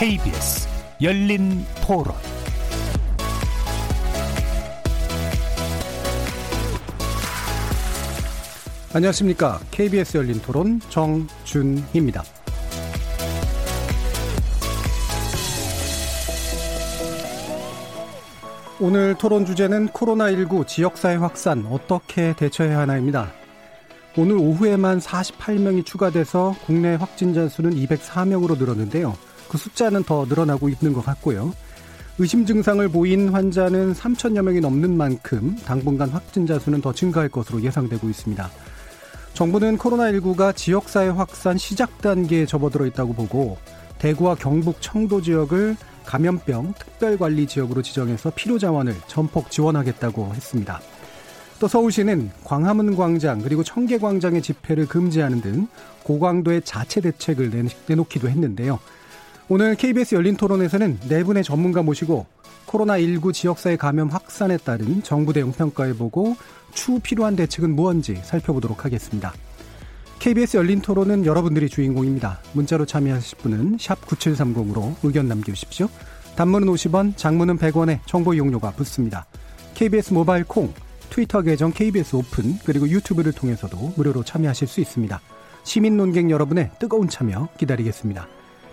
KBS 열린 토론 안녕하십니까. KBS 열린 토론 정준희입니다. 오늘 토론 주제는 코로나19 지역사회 확산 어떻게 대처해야 하나입니다. 오늘 오후에만 48명이 추가돼서 국내 확진자 수는 204명으로 늘었는데요. 그 숫자는 더 늘어나고 있는 것 같고요. 의심 증상을 보인 환자는 3천여 명이 넘는 만큼 당분간 확진자 수는 더 증가할 것으로 예상되고 있습니다. 정부는 코로나19가 지역사회 확산 시작 단계에 접어들어 있다고 보고 대구와 경북 청도 지역을 감염병 특별관리 지역으로 지정해서 필요 자원을 전폭 지원하겠다고 했습니다. 또 서울시는 광화문 광장 그리고 청계 광장의 집회를 금지하는 등 고강도의 자체 대책을 내놓기도 했는데요. 오늘 KBS 열린 토론에서는 네 분의 전문가 모시고 코로나19 지역사회 감염 확산에 따른 정부 대응 평가해보고 추후 필요한 대책은 무언지 살펴보도록 하겠습니다. KBS 열린 토론은 여러분들이 주인공입니다. 문자로 참여하실 분은 9730으로 의견 남겨주십시오. 단문은 50원, 장문은 100원에 정보 이용료가 붙습니다. KBS 모바일 콩, 트위터 계정 KBS 오픈, 그리고 유튜브를 통해서도 무료로 참여하실 수 있습니다. 시민 논객 여러분의 뜨거운 참여 기다리겠습니다.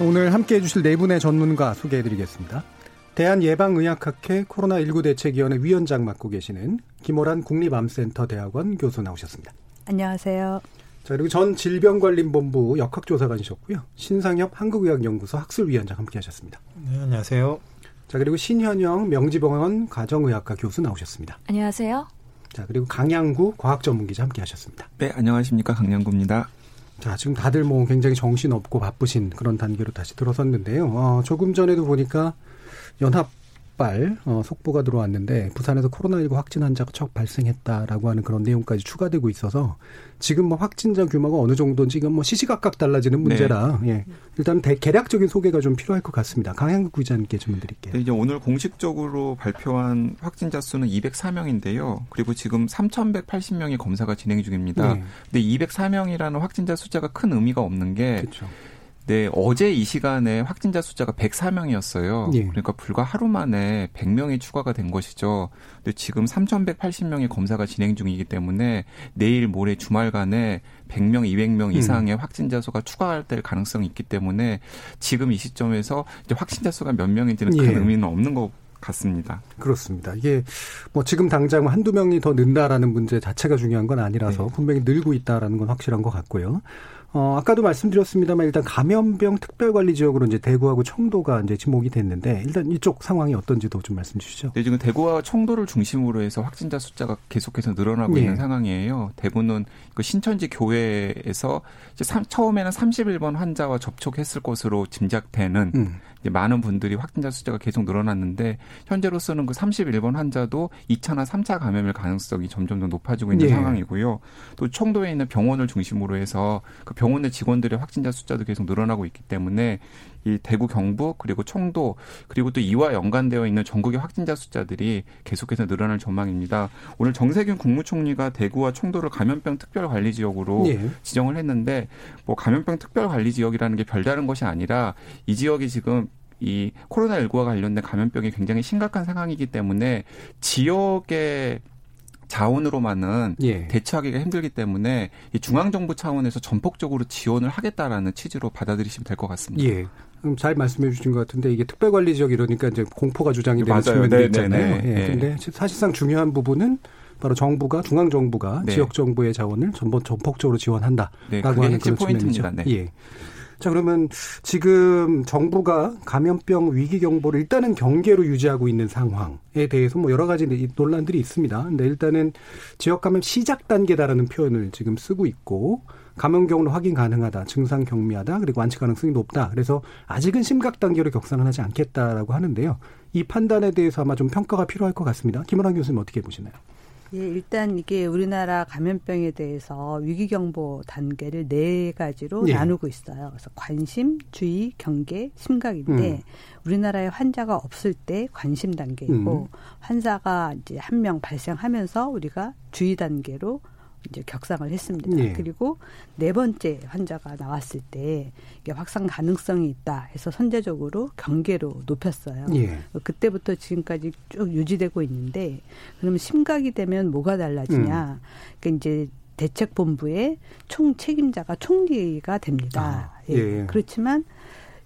오늘 함께 해 주실 네 분의 전문가 소개해 드리겠습니다. 대한예방의학학회 코로나19 대책위원회 위원장 맡고 계시는 김호란 국립암센터 대학원 교수 나오셨습니다. 안녕하세요. 자, 그리고 전 질병관리본부 역학조사관이셨고요. 신상엽 한국의학연구소 학술위원장 함께 하셨습니다. 네, 안녕하세요. 자, 그리고 신현영 명지병원 가정의학과 교수 나오셨습니다. 안녕하세요. 자, 그리고 강양구 과학전문기자 함께 하셨습니다. 네, 안녕하십니까. 강양구입니다. 자, 지금 다들 뭐 굉장히 정신없고 바쁘신 그런 단계로 다시 들어섰는데요. 어, 조금 전에도 보니까 연합 발 어, 속보가 들어왔는데 부산에서 코로나19 확진 환자가 척 발생했다라고 하는 그런 내용까지 추가되고 있어서 지금 뭐 확진자 규모가 어느 정도인지 지금 뭐 시시각각 달라지는 문제라 네. 예. 일단 대, 개략적인 소개가 좀 필요할 것 같습니다. 강양국 기자님께 질문 드릴게요. 네, 이제 오늘 공식적으로 발표한 확진자 수는 204명인데요. 그리고 지금 3,180명의 검사가 진행 중입니다. 네. 근데 204명이라는 확진자 숫자가 큰 의미가 없는 게 그렇죠. 네, 어제 이 시간에 확진자 숫자가 104명이었어요. 예. 그러니까 불과 하루 만에 100명이 추가가 된 것이죠. 근데 지금 3,180명의 검사가 진행 중이기 때문에 내일 모레 주말간에 100명, 200명 이상의 음. 확진자 수가 추가될 가능성이 있기 때문에 지금 이 시점에서 이제 확진자 수가 몇 명인지는 큰 예. 의미는 없는 것 같습니다. 그렇습니다. 이게 뭐 지금 당장 한두 명이 더 는다라는 문제 자체가 중요한 건 아니라서 네. 분명히 늘고 있다라는 건 확실한 것 같고요. 어, 아까도 말씀드렸습니다만 일단 감염병 특별관리 지역으로 이제 대구하고 청도가 이제 지목이 됐는데 일단 이쪽 상황이 어떤지도 좀 말씀 주시죠. 네, 지금 대구와 청도를 중심으로 해서 확진자 숫자가 계속해서 늘어나고 네. 있는 상황이에요. 대구는 그 신천지 교회에서 이제 처음에는 31번 환자와 접촉했을 것으로 짐작되는 음. 이제 많은 분들이 확진자 숫자가 계속 늘어났는데 현재로서는 그 31번 환자도 2차나 3차 감염일 가능성이 점점 더 높아지고 있는 네. 상황이고요. 또 청도에 있는 병원을 중심으로 해서 그 병원의 직원들의 확진자 숫자도 계속 늘어나고 있기 때문에 이 대구 경북 그리고 청도 그리고 또 이와 연관되어 있는 전국의 확진자 숫자들이 계속해서 늘어날 전망입니다. 오늘 정세균 국무총리가 대구와 청도를 감염병 특별관리 지역으로 예. 지정을 했는데 뭐 감염병 특별관리 지역이라는 게 별다른 것이 아니라 이 지역이 지금 이 코로나19와 관련된 감염병이 굉장히 심각한 상황이기 때문에 지역의 자원으로만은 예. 대처하기가 힘들기 때문에 이 중앙 정부 차원에서 전폭적으로 지원을 하겠다라는 취지로 받아들이시면 될 것 같습니다. 예. 잘 말씀해 주신 것 같은데 이게 특별관리 지역 이러니까 이제 공포가 주장이 되는 측면도 네, 있잖아요. 네, 네, 예. 근데 사실상 중요한 부분은 바로 정부가 중앙 정부가 네. 지역 정부의 자원을 전부 전폭적으로 지원한다라고 네, 하는 그런 측면이죠. 네. 예. 자, 그러면 지금 정부가 감염병 위기 경보를 일단은 경계로 유지하고 있는 상황에 대해서 뭐 여러 가지 논란들이 있습니다. 근데 일단은 지역 감염 시작 단계다라는 표현을 지금 쓰고 있고 감염 경로 확인 가능하다, 증상 경미하다, 그리고 완치 가능성이 높다. 그래서 아직은 심각 단계로 격상을 하지 않겠다라고 하는데요. 이 판단에 대해서 아마 좀 평가가 필요할 것 같습니다. 김원환 교수님 어떻게 보시나요? 예, 일단 이게 우리나라 감염병에 대해서 위기경보 단계를 네 가지로 예. 나누고 있어요. 그래서 관심, 주의, 경계, 심각인데 음. 우리나라에 환자가 없을 때 관심 단계이고 음. 환자가 이제 한 명 발생하면서 우리가 주의 단계로 이제 격상을 했습니다. 예. 그리고 네 번째 환자가 나왔을 때 이게 확산 가능성이 있다 해서 선제적으로 경계로 높였어요. 예. 그때부터 지금까지 쭉 유지되고 있는데 그러면 심각이 되면 뭐가 달라지냐? 음. 그러니까 이제 대책본부의 총 책임자가 총리가 됩니다. 아, 예. 예. 그렇지만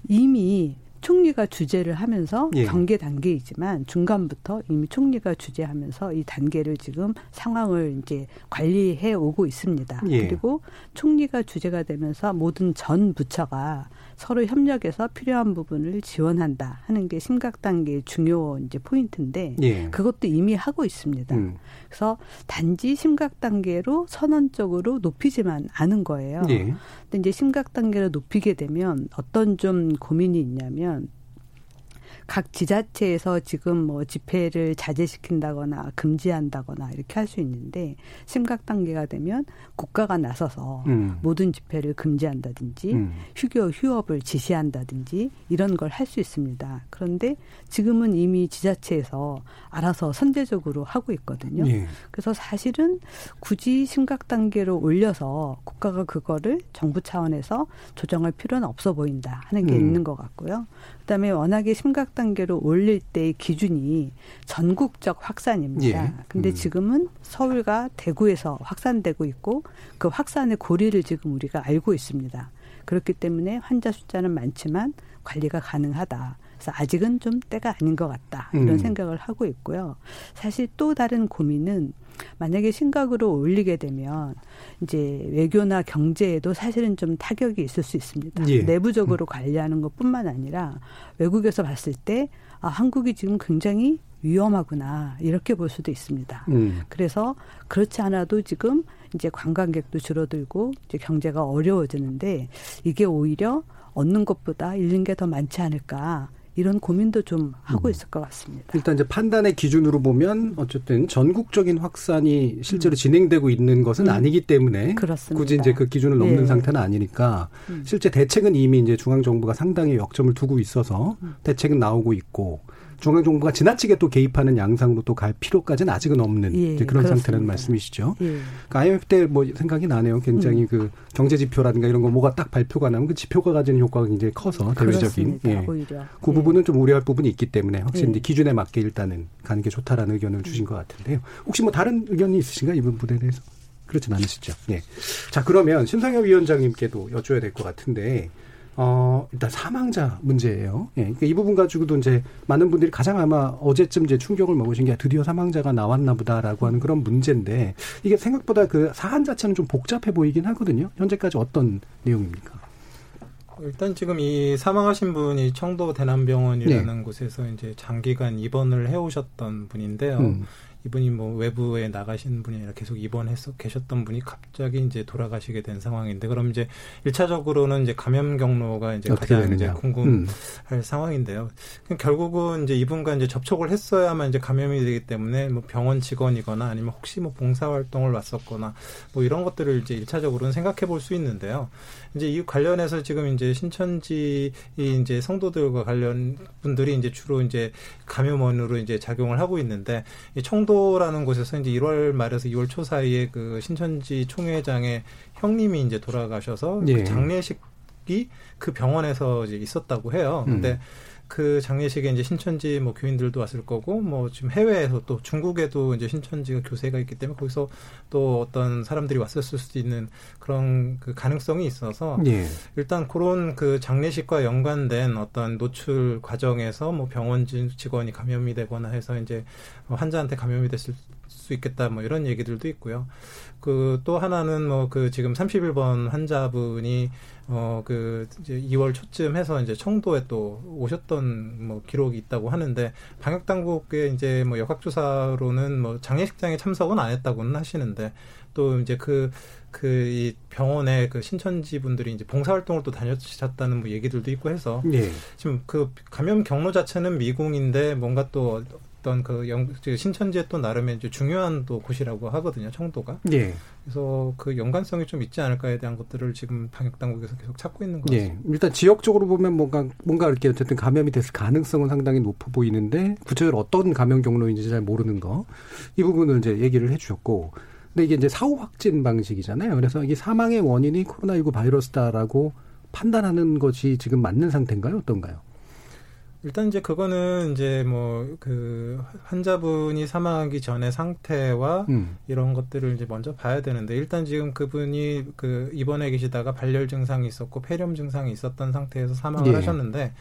이미 총리가 주재를 하면서 예. 경계 단계이지만 중간부터 이미 총리가 주재하면서 이 단계를 지금 상황을 이제 관리해 오고 있습니다. 예. 그리고 총리가 주재가 되면서 모든 전 부처가 서로 협력해서 필요한 부분을 지원한다 하는 게 심각 단계의 중요 이제 포인트인데 예. 그것도 이미 하고 있습니다. 음. 그래서 단지 심각 단계로 선언적으로 높이지만 않은 거예요. 예. 근데 이제 심각 단계로 높이게 되면 어떤 좀 고민이 있냐면 각 지자체에서 지금 뭐 집회를 자제시킨다거나 금지한다거나 이렇게 할 수 있는데 심각 단계가 되면 국가가 나서서 음. 모든 집회를 금지한다든지 음. 휴교 휴업을 지시한다든지 이런 걸 할 수 있습니다. 그런데 지금은 이미 지자체에서 알아서 선제적으로 하고 있거든요. 예. 그래서 사실은 굳이 심각 단계로 올려서 국가가 그거를 정부 차원에서 조정할 필요는 없어 보인다 하는 게 음. 있는 것 같고요. 그다음에 워낙에 심각 단계로 올릴 때의 기준이 전국적 확산입니다. 예. 근데 음. 지금은 서울과 대구에서 확산되고 있고 그 확산의 고리를 지금 우리가 알고 있습니다. 그렇기 때문에 환자 숫자는 많지만 관리가 가능하다. 그래서 아직은 좀 때가 아닌 것 같다. 이런 음. 생각을 하고 있고요. 사실 또 다른 고민은 만약에 심각으로 올리게 되면 이제 외교나 경제에도 사실은 좀 타격이 있을 수 있습니다. 예. 내부적으로 음. 관리하는 것뿐만 아니라 외국에서 봤을 때 아, 한국이 지금 굉장히 위험하구나 이렇게 볼 수도 있습니다. 음. 그래서 그렇지 않아도 지금 이제 관광객도 줄어들고 이제 경제가 어려워지는데 이게 오히려 얻는 것보다 잃는 게 더 많지 않을까 이런 고민도 좀 하고 음. 있을 것 같습니다. 일단 이제 판단의 기준으로 보면 어쨌든 전국적인 확산이 실제로 음. 진행되고 있는 것은 음. 아니기 때문에 그렇습니다. 굳이 이제 그 기준을 넘는 네. 상태는 아니니까 음. 실제 대책은 이미 이제 중앙 정부가 상당히 역점을 두고 있어서 음. 대책은 나오고 있고 중앙정부가 지나치게 또 개입하는 양상으로 또 갈 필요까지는 아직은 없는 예, 그런 그렇습니다. 상태라는 말씀이시죠. 예. 그러니까 IMF 때 뭐 생각이 나네요. 굉장히 음. 그 경제 지표라든가 이런 거 뭐가 딱 발표가 나면 그 지표가 가지는 효과가 굉장히 커서 대외적인 예. 오히려. 그 예. 부분은 좀 우려할 부분이 있기 때문에 확실히 예. 기준에 맞게 일단은 가는 게 좋다라는 의견을 주신 것 같은데요. 혹시 뭐 다른 의견이 있으신가 이번 부분에 대해서? 그렇진 않으시죠. 예. 자 그러면 심상엽 위원장님께도 여쭤야 될 것 같은데 어, 일단 사망자 문제예요. 예. 그러니까 이 부분 가지고도 이제 많은 분들이 가장 아마 어제쯤 이제 충격을 먹으신 게 드디어 사망자가 나왔나 보다라고 하는 그런 문제인데 이게 생각보다 그 사안 자체는 좀 복잡해 보이긴 하거든요. 현재까지 어떤 내용입니까? 일단 지금 이 사망하신 분이 청도 대남병원이라는 네. 곳에서 이제 장기간 입원을 해오셨던 분인데요. 음. 이분이 뭐 외부에 나가신 분이 아니라 계속 입원해서 계셨던 분이 갑자기 이제 돌아가시게 된 상황인데 그럼 이제 일차적으로는 이제 감염 경로가 이제 가장 되느냐. 이제 궁금할 음. 상황인데요. 결국은 이제 이분과 이제 접촉을 했어야만 이제 감염이 되기 때문에 뭐 병원 직원이거나 아니면 혹시 뭐 봉사 활동을 왔었거나 뭐 이런 것들을 이제 일차적으로는 생각해 볼 수 있는데요. 이제 이 관련해서 지금 이제 신천지 이제 성도들과 관련 분들이 이제 주로 이제 감염원으로 이제 작용을 하고 있는데 이 청도 청도라는 곳에서 이제 1월 말에서 2월 초 사이에 그 신천지 총회장의 형님이 이제 돌아가셔서 그 예. 그 장례식이 그 병원에서 이제 있었다고 해요. 근데 음. 그 장례식에 이제 신천지 뭐 교인들도 왔을 거고 뭐 지금 해외에서 또 중국에도 이제 신천지가 교세가 있기 때문에 거기서 또 어떤 사람들이 왔었을 수도 있는 그런 그 가능성이 있어서 예. 일단 그런 그 장례식과 연관된 어떤 노출 과정에서 뭐 병원 직원이 감염이 되거나 해서 이제 환자한테 감염이 됐을 수 있겠다 뭐 이런 얘기들도 있고요. 그 또 하나는 뭐 그 지금 31번 환자분이 어 그 이제 2월 초쯤 해서 이제 청도에 또 오셨던 뭐 기록이 있다고 하는데 방역 당국의 이제 뭐 역학 조사로는 뭐 장례식장에 참석은 안 했다고는 하시는데 또 이제 그 그 이 병원에 그 신천지 분들이 이제 봉사활동을 또 다녔었다는 뭐 얘기들도 있고 해서 예. 지금 그 감염 경로 자체는 미궁인데 뭔가 또 어떤 그 영, 신천지의 또 나름의 이제 중요한 또 곳이라고 하거든요, 청도가. 예. 그래서 그 연관성이 좀 있지 않을까에 대한 것들을 지금 방역 당국에서 계속 찾고 있는. 같습니다. 예. 일단 지역적으로 보면 뭔가 뭔가 이렇게 어쨌든 감염이 됐을 가능성은 상당히 높아 보이는데 구체적으로 어떤 감염 경로인지 잘 모르는 거 이 부분을 이제 얘기를 해주셨고. 근데 이게 이제 사후 확진 방식이잖아요. 그래서 이게 사망의 원인이 코로나19 바이러스다라고 판단하는 것이 지금 맞는 상태인가요? 어떤가요? 일단 이제 그거는 이제 뭐 그 환자분이 사망하기 전의 상태와 음. 이런 것들을 이제 먼저 봐야 되는데 일단 지금 그분이 그 입원해 계시다가 발열 증상이 있었고 폐렴 증상이 있었던 상태에서 사망을 예. 하셨는데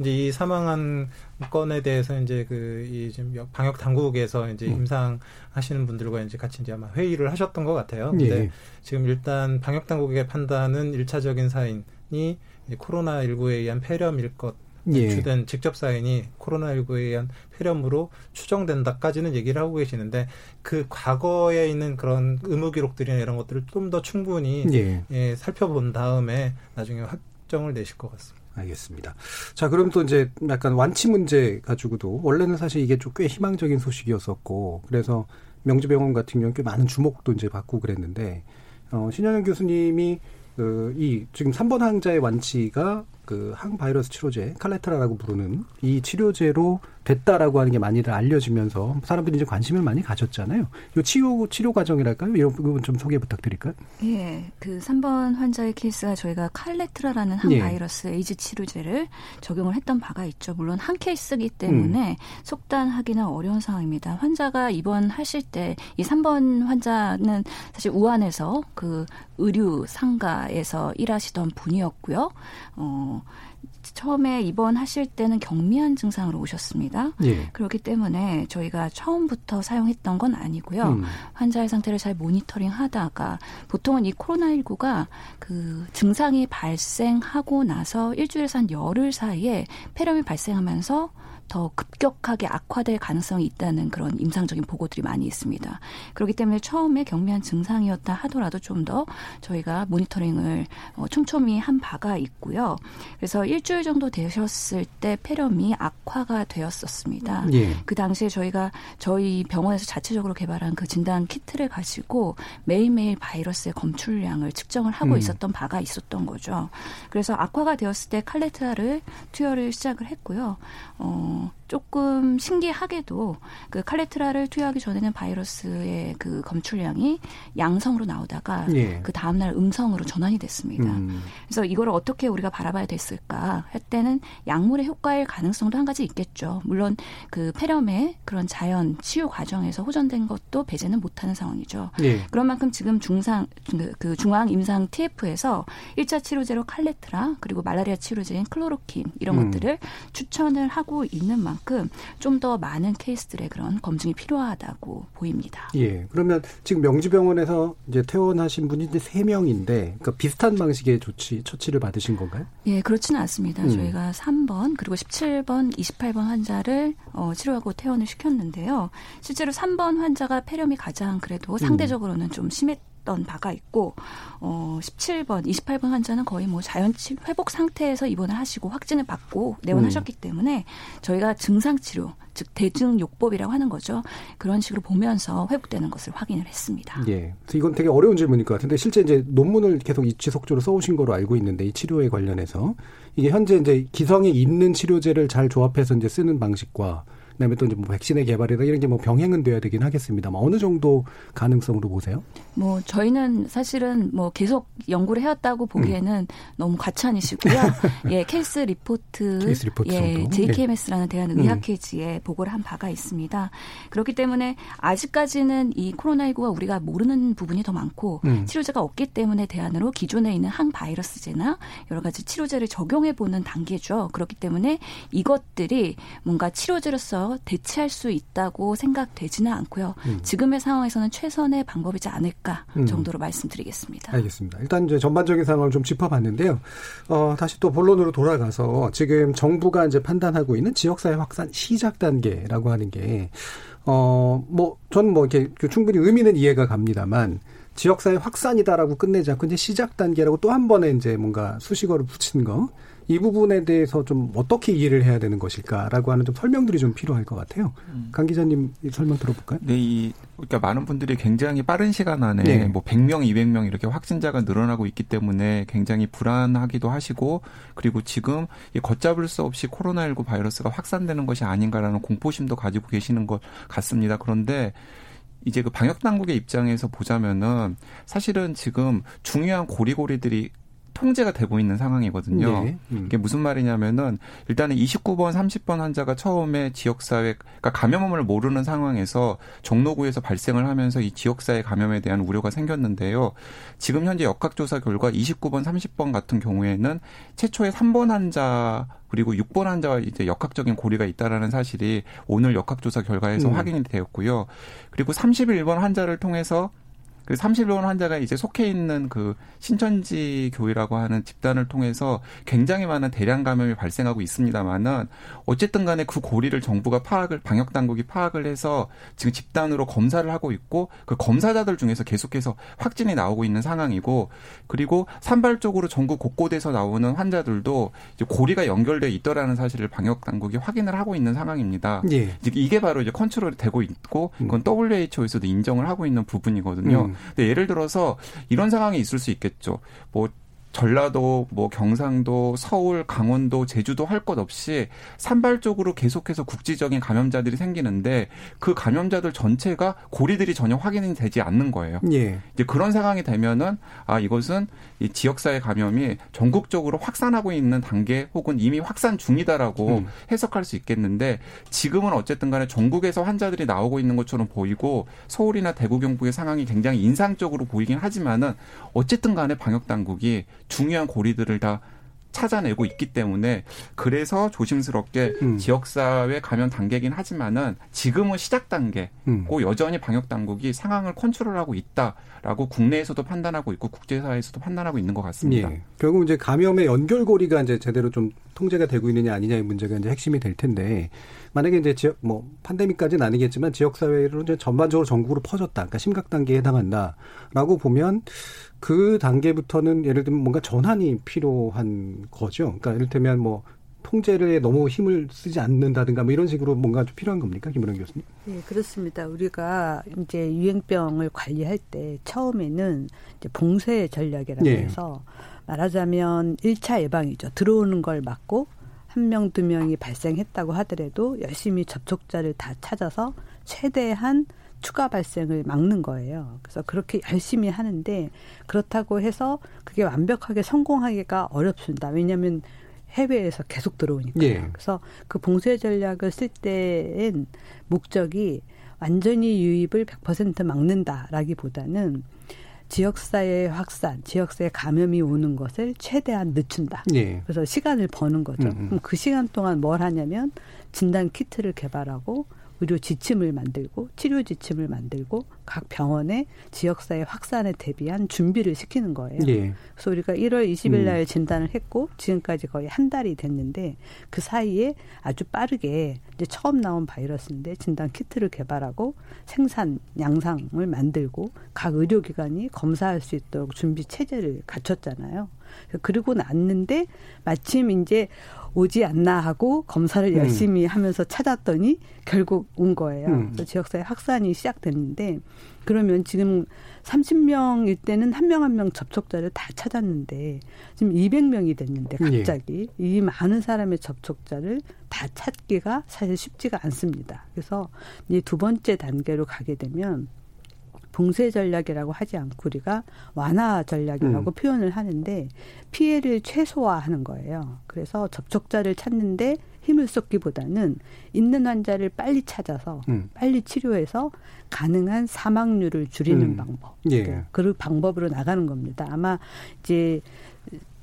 이제 이 사망한 건에 대해서 이제 그이 지금 방역 당국에서 이제 음. 임상 하시는 분들과 이제 같이 이제 아마 회의를 하셨던 것 같아요. 근데 예. 지금 일단 방역 당국의 판단은 일차적인 사인이 코로나 19에 의한 폐렴일 것 예. 주된 직접 사인이 코로나19에 의한 폐렴으로 추정된다까지는 얘기를 하고 계시는데 그 과거에 있는 그런 의무 기록들이나 이런 것들을 좀 더 충분히 예. 예, 살펴본 다음에 나중에 확정을 내실 것 같습니다. 알겠습니다. 자, 그럼 또 이제 약간 완치 문제 가지고도 원래는 사실 이게 좀 꽤 희망적인 소식이었었고 그래서 명지병원 같은 경우 꽤 많은 주목도 이제 받고 그랬는데 어, 신현영 교수님이 그, 이 지금 3번 환자의 완치가 그 항바이러스 치료제 칼레트라라고 부르는 이 치료제로 됐다라고 하는 게 많이들 알려지면서 사람들이 이제 관심을 많이 가졌잖아요. 이 치료 치료 과정이랄까요? 이런 부분 좀 소개 부탁드릴까요? 예, 그 3번 환자의 케이스가 저희가 칼레트라라는 항바이러스 예. 에이즈 치료제를 적용을 했던 바가 있죠. 물론 한 케이스이기 때문에 음. 속단하기는 어려운 상황입니다. 환자가 입원하실 때 이 3번 환자는 사실 우한에서 그 의류 상가에서 일하시던 분이었고요. 어, 처음에 입원하실 때는 경미한 증상으로 오셨습니다. 예. 그렇기 때문에 저희가 처음부터 사용했던 건 아니고요. 음. 환자의 상태를 잘 모니터링 하다가 보통은 이 코로나19가 그 증상이 발생하고 나서 일주일에서 한 열흘 사이에 폐렴이 발생하면서 더 급격하게 악화될 가능성이 있다는 그런 임상적인 보고들이 많이 있습니다. 그렇기 때문에 처음에 경미한 증상이었다 하더라도 좀 더 저희가 모니터링을 어, 촘촘히 한 바가 있고요. 그래서 일주일 정도 되셨을 때 폐렴이 악화가 되었었습니다. 예. 그 당시에 저희가 저희 병원에서 자체적으로 개발한 그 진단 키트를 가지고 매일매일 바이러스의 검출량을 측정을 하고 음. 있었던 바가 있었던 거죠. 그래서 악화가 되었을 때 칼레트라를 투여를 시작을 했고요. 어, more. 조금 신기하게도 그 칼레트라를 투여하기 전에는 바이러스의 그 검출량이 양성으로 나오다가 예. 그 다음날 음성으로 전환이 됐습니다. 음. 그래서 이거를 어떻게 우리가 바라봐야 됐을까 할 때는 약물의 효과일 가능성도 한 가지 있겠죠. 물론 그 폐렴의 그런 자연 치유 과정에서 호전된 것도 배제는 못하는 상황이죠. 예. 그런 만큼 지금 중상 그, 그 중앙 임상 TF에서 1차 치료제로 칼레트라 그리고 말라리아 치료제인 클로로킨 이런 음. 것들을 추천을 하고 있는 만큼 만큼 좀 더 많은 케이스들의 그런 검증이 필요하다고 보입니다. 예. 그러면 지금 명지병원에서 이제 퇴원하신 분이 세 명인데 그러니까 비슷한 방식의 조치 처치를 받으신 건가요? 예, 그렇지는 않습니다. 음. 저희가 3번 그리고 17번, 28번 환자를 어, 치료하고 퇴원을 시켰는데요. 실제로 3번 환자가 폐렴이 가장 그래도 음. 상대적으로는 좀 심했 있었던 바가 있고 어 17번, 28번 환자는 거의 뭐 자연 회복 상태에서 입원을 하시고 확진을 받고 내원하셨기 음. 때문에 저희가 증상 치료 즉 대증 요법이라고 하는 거죠. 그런 식으로 보면서 회복되는 것을 확인을 했습니다. 예. 이건 되게 어려운 질문일 것 같은데 실제 이제 논문을 계속 지속적으로 써오신 거로 알고 있는데 이 치료에 관련해서 이게 현재 이제 기성에 있는 치료제를 잘 조합해서 이제 쓰는 방식과 그다음에 또 이제 뭐 백신의 개발이나 이런 게 뭐 병행은 돼야 되긴 하겠습니다만 어느 정도 가능성으로 보세요? 뭐 저희는 사실은 뭐 계속 연구를 해왔다고 보기에는 음. 너무 과찬이시고요. 예, 케이스 리포트, 케이스 리포트 예, 정도. JKMS라는 네. 대한 의학회지에 음. 보고를 한 바가 있습니다. 그렇기 때문에 아직까지는 이 코로나19가 우리가 모르는 부분이 더 많고 음. 치료제가 없기 때문에 대안으로 기존에 있는 항바이러스제나 여러 가지 치료제를 적용해 보는 단계죠. 그렇기 때문에 이것들이 뭔가 치료제로서 해서 대체할 수 있다고 생각되지는 않고요. 음. 지금의 상황에서는 최선의 방법이지 않을까 음. 정도로 음. 말씀드리겠습니다. 알겠습니다. 일단 이제 전반적인 상황을 좀 짚어봤는데요. 어, 다시 또 본론으로 돌아가서 지금 정부가 이제 판단하고 있는 지역사회 확산 시작 단계라고 하는 게 어, 뭐, 저는 뭐 이렇게 그 충분히 의미는 이해가 갑니다만, 지역사회 확산이다라고 끝내지 않고 이제 시작 단계라고 또 한 번에 이제 뭔가 수식어를 붙인 거, 이 부분에 대해서 좀 어떻게 이해를 해야 되는 것일까라고 하는 좀 설명들이 좀 필요할 것 같아요. 음. 강 기자님 설명 들어볼까요? 네, 이 그러니까 많은 분들이 굉장히 빠른 시간 안에 네. 뭐 100명, 200명 이렇게 확진자가 늘어나고 있기 때문에 굉장히 불안하기도 하시고 그리고 지금 이 걷잡을 수 없이 코로나19 바이러스가 확산되는 것이 아닌가라는 공포심도 가지고 계시는 것 같습니다. 그런데 이제 그 방역 당국의 입장에서 보자면은 사실은 지금 중요한 고리고리들이 통제가 되고 있는 상황이거든요. 네. 음. 이게 무슨 말이냐면은 일단은 29번, 30번 환자가 처음에 지역사회, 그러니까 감염을 모르는 상황에서 종로구에서 발생을 하면서 이 지역사회 감염에 대한 우려가 생겼는데요. 지금 현재 역학조사 결과 29번, 30번 같은 경우에는 최초의 3번 환자 그리고 6번 환자와 이제 역학적인 고리가 있다라는 사실이 오늘 역학조사 결과에서 음. 확인이 되었고요. 그리고 31번 환자를 통해서 그 30여 환자가 이제 속해 있는 그 신천지 교회라고 하는 집단을 통해서 굉장히 많은 대량 감염이 발생하고 있습니다만은 어쨌든 간에 그 고리를 정부가 파악을 방역 당국이 파악을 해서 지금 집단으로 검사를 하고 있고 그 검사자들 중에서 계속해서 확진이 나오고 있는 상황이고 그리고 산발적으로 전국 곳곳에서 나오는 환자들도 이제 고리가 연결돼 있더라는 사실을 방역 당국이 확인을 하고 있는 상황입니다. 예. 이게 바로 이제 컨트롤이 되고 있고 그건 WHO에서도 인정을 하고 있는 부분이거든요. 음. 근데 예를 들어서 이런 상황이 있을 수 있겠죠. 뭐 전라도, 뭐 경상도, 서울, 강원도, 제주도 할 것 없이 산발적으로 계속해서 국지적인 감염자들이 생기는데 그 감염자들 전체가 고리들이 전혀 확인이 되지 않는 거예요. 예. 이제 그런 상황이 되면은 아 이것은 이 지역사회 감염이 전국적으로 확산하고 있는 단계 혹은 이미 확산 중이다라고 음. 해석할 수 있겠는데 지금은 어쨌든 간에 전국에서 환자들이 나오고 있는 것처럼 보이고 서울이나 대구 경북의 상황이 굉장히 인상적으로 보이긴 하지만은 어쨌든 간에 방역 당국이 중요한 고리들을 다 찾아내고 있기 때문에 그래서 조심스럽게 음. 지역사회 감염 단계긴 하지만은 지금은 시작 단계고 음. 여전히 방역 당국이 상황을 컨트롤하고 있다라고 국내에서도 판단하고 있고 국제사회에서도 판단하고 있는 것 같습니다. 예. 결국 이제 감염의 연결고리가 이제 제대로 좀 통제가 되고 있느냐 아니냐의 문제가 이제 핵심이 될 텐데 만약에 이제 지역 뭐 판데믹까지는 아니겠지만 지역 사회로 이제 전반적으로 전국으로 퍼졌다. 그러니까 심각 단계에 해당한다라고 보면 그 단계부터는 예를 들면 뭔가 전환이 필요한 거죠. 그러니까 이를테면 뭐 통제를 너무 힘을 쓰지 않는다든가 뭐 이런 식으로 뭔가 좀 필요한 겁니까? 김은영 교수님? 네, 그렇습니다. 우리가 이제 유행병을 관리할 때 처음에는 이제 봉쇄 전략이라고 네. 해서 말하자면 1차 예방이죠. 들어오는 걸 막고 한 명, 두 명이 발생했다고 하더라도 열심히 접촉자를 다 찾아서 최대한 추가 발생을 막는 거예요. 그래서 그렇게 열심히 하는데 그렇다고 해서 그게 완벽하게 성공하기가 어렵습니다. 왜냐하면 해외에서 계속 들어오니까. 예. 그래서 그 봉쇄 전략을 쓸 때엔 목적이 완전히 유입을 100% 막는다라기보다는 지역사회 확산, 지역사회 감염이 오는 것을 최대한 늦춘다. 예. 그래서 시간을 버는 거죠. 음, 음. 그럼 그 시간 동안 뭘 하냐면 진단 키트를 개발하고 의료 지침을 만들고 치료 지침을 만들고 각 병원의 지역사회 확산에 대비한 준비를 시키는 거예요. 예. 그래서 우리가 1월 20일 날 음. 진단을 했고 지금까지 거의 한 달이 됐는데 그 사이에 아주 빠르게 이제 처음 나온 바이러스인데 진단 키트를 개발하고 생산 양상을 만들고 각 의료기관이 검사할 수 있도록 준비 체제를 갖췄잖아요. 그리고 났는데 마침 이제 오지 않나 하고 검사를 음. 열심히 음. 하면서 찾았더니 결국 온 거예요. 음. 그래서 지역사회 확산이 시작됐는데 그러면 지금 30명일 때는 한 명 한명 명 접촉자를 다 찾았는데 지금 200명이 됐는데 예. 갑자기 예. 이 많은 사람의 접촉자를 다 찾기가 사실 쉽지가 않습니다. 그래서 이 두 번째 단계로 가게 되면 봉쇄 전략이라고 하지 않고 우리가 완화 전략이라고 음. 표현을 하는데 피해를 최소화하는 거예요. 그래서 접촉자를 찾는데 힘을 쏟기보다는 있는 환자를 빨리 찾아서 음. 빨리 치료해서 가능한 사망률을 줄이는 음. 방법. 예. 그 방법으로 나가는 겁니다. 아마 이제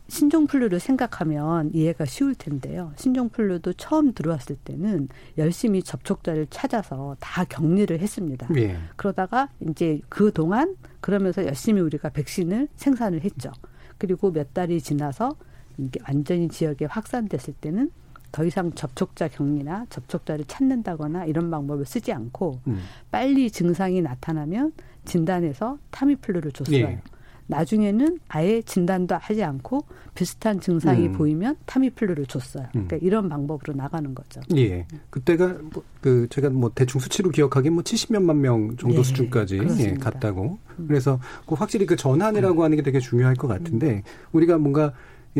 신종플루를 생각하면 이해가 쉬울 텐데요. 신종플루도 처음 들어왔을 때는 열심히 접촉자를 찾아서 다 격리를 했습니다. 예. 그러다가 이제 그 동안 그러면서 열심히 우리가 백신을 생산을 했죠. 그리고 몇 달이 지나서 이게 완전히 지역에 확산됐을 때는 더 이상 접촉자 격리나 접촉자를 찾는다거나 이런 방법을 쓰지 않고 음. 빨리 증상이 나타나면 진단해서 타미플루를 줬어요. 예. 나중에는 아예 진단도 하지 않고 비슷한 증상이 음. 보이면 타미플루를 줬어요. 음. 그러니까 이런 방법으로 나가는 거죠. 예. 그때가 뭐, 그 제가 뭐 대충 수치로 기억하기엔 뭐 70몇만 명 정도 예. 수준까지 예, 갔다고. 음. 그래서 그 확실히 그 전환이라고 하는 게 되게 중요할 것 같은데 음. 우리가 뭔가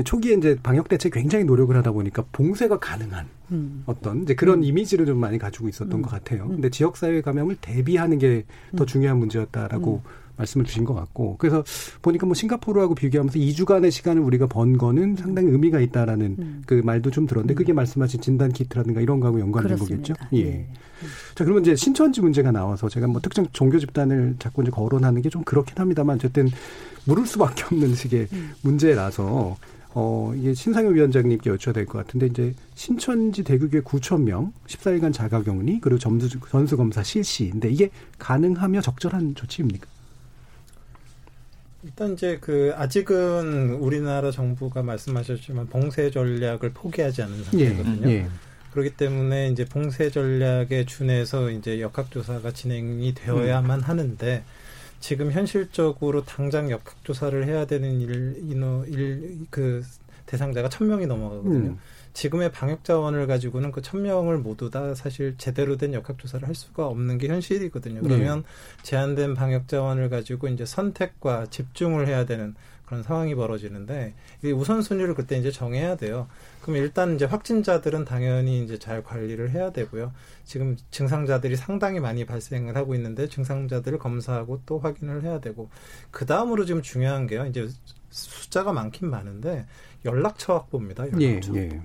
초기에 이제 방역 대책 굉장히 노력을 하다 보니까 봉쇄가 가능한 음. 어떤 이제 그런 음. 이미지를 좀 많이 가지고 있었던 음. 것 같아요. 근데 지역 사회 감염을 대비하는 게 더 중요한 문제였다라고 말씀을 주신 것 같고 그래서 보니까 뭐 싱가포르하고 비교하면서 2주간의 시간을 우리가 번 거는 상당히 의미가 있다라는 음. 그 말도 좀 들었는데 음. 그게 말씀하신 진단 키트라든가 이런 거하고 연관된 그렇습니다. 거겠죠. 예. 예. 자 그러면 이제 신천지 문제가 나와서 제가 뭐 특정 종교 집단을 자꾸 이제 거론하는 게 좀 그렇긴 합니다만 어쨌든 물을 수밖에 없는 식의 음. 문제라서 어, 이게 신상현 위원장님께 여쭤야 될 것 같은데, 이제 신천지 대교계 9천 명, 14일간 자가격리, 그리고 점수, 전수검사 실시인데, 이게 가능하며 적절한 조치입니까? 일단 이제 그 아직은 우리나라 정부가 말씀하셨지만 봉쇄 전략을 포기하지 않은 상태거든요. 예, 예. 그렇기 때문에 이제 봉쇄 전략에 준해서 이제 역학조사가 진행이 되어야만 음. 하는데 지금 현실적으로 당장 역학조사를 해야 되는 일, 인호, 일, 그 대상자가 천 명이 넘어가거든요. 음. 지금의 방역 자원을 가지고는 그 천 명을 모두 다 사실 제대로 된 역학 조사를 할 수가 없는 게 현실이거든요. 네. 그러면 네. 제한된 방역 자원을 가지고 이제 선택과 집중을 해야 되는 그런 상황이 벌어지는데 이 우선순위를 그때 이제 정해야 돼요. 그럼 일단 이제 확진자들은 당연히 이제 잘 관리를 해야 되고요. 지금 증상자들이 상당히 많이 발생을 하고 있는데 증상자들을 검사하고 또 확인을 해야 되고 그 다음으로 지금 중요한 게요. 이제 숫자가 많긴 많은데 연락처 확보입니다. 연락처. 예, 예.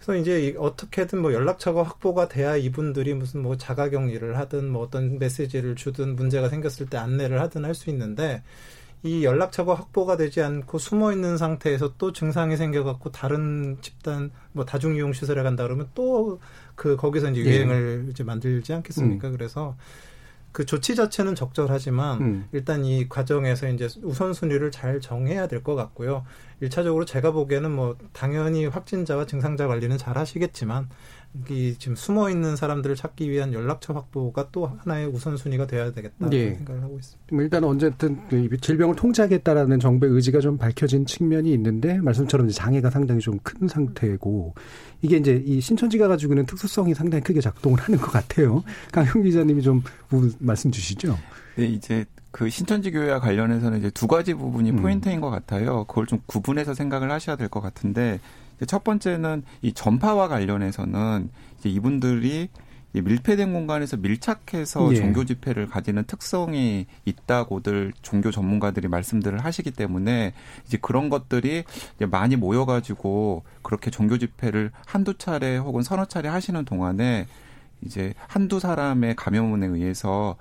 그래서 이제 어떻게든 뭐 연락처가 확보가 돼야 이분들이 무슨 뭐 자가격리를 하든 뭐 어떤 메시지를 주든 문제가 생겼을 때 안내를 하든 할 수 있는데 이 연락처가 확보가 되지 않고 숨어 있는 상태에서 또 증상이 생겨갖고 다른 집단 뭐 다중이용 시설에 간다 그러면 또 그 거기서 이제 예. 유행을 예. 이제 만들지 않겠습니까? 음. 그래서 그 조치 자체는 적절하지만 음. 일단 이 과정에서 이제 우선순위를 잘 정해야 될 것 같고요. 일차적으로 제가 보기에는 뭐 당연히 확진자와 증상자 관리는 잘 하시겠지만 이 지금 숨어 있는 사람들을 찾기 위한 연락처 확보가 또 하나의 우선순위가 돼야 되겠다 네. 생각을 하고 있습니다. 일단 어쨌든 그 질병을 통제하겠다라는 정부의 의지가 좀 밝혀진 측면이 있는데 말씀처럼 장애가 상당히 좀 큰 상태고 이게 이제 이 신천지가 가지고 있는 특수성이 상당히 크게 작동을 하는 것 같아요. 강형 기자님이 좀 말씀 주시죠. 네, 이제 그 신천지 교회와 관련해서는 이제 두 가지 부분이 음. 포인트인 것 같아요. 그걸 좀 구분해서 생각을 하셔야 될 것 같은데 첫 번째는 이 전파와 관련해서는 이제 이분들이 밀폐된 공간에서 밀착해서 예. 종교 집회를 가지는 특성이 있다고들 종교 전문가들이 말씀들을 하시기 때문에 이제 그런 것들이 이제 많이 모여가지고 그렇게 종교 집회를 한두 차례 혹은 서너 차례 하시는 동안에 이제 한두 사람의 감염원에 의해서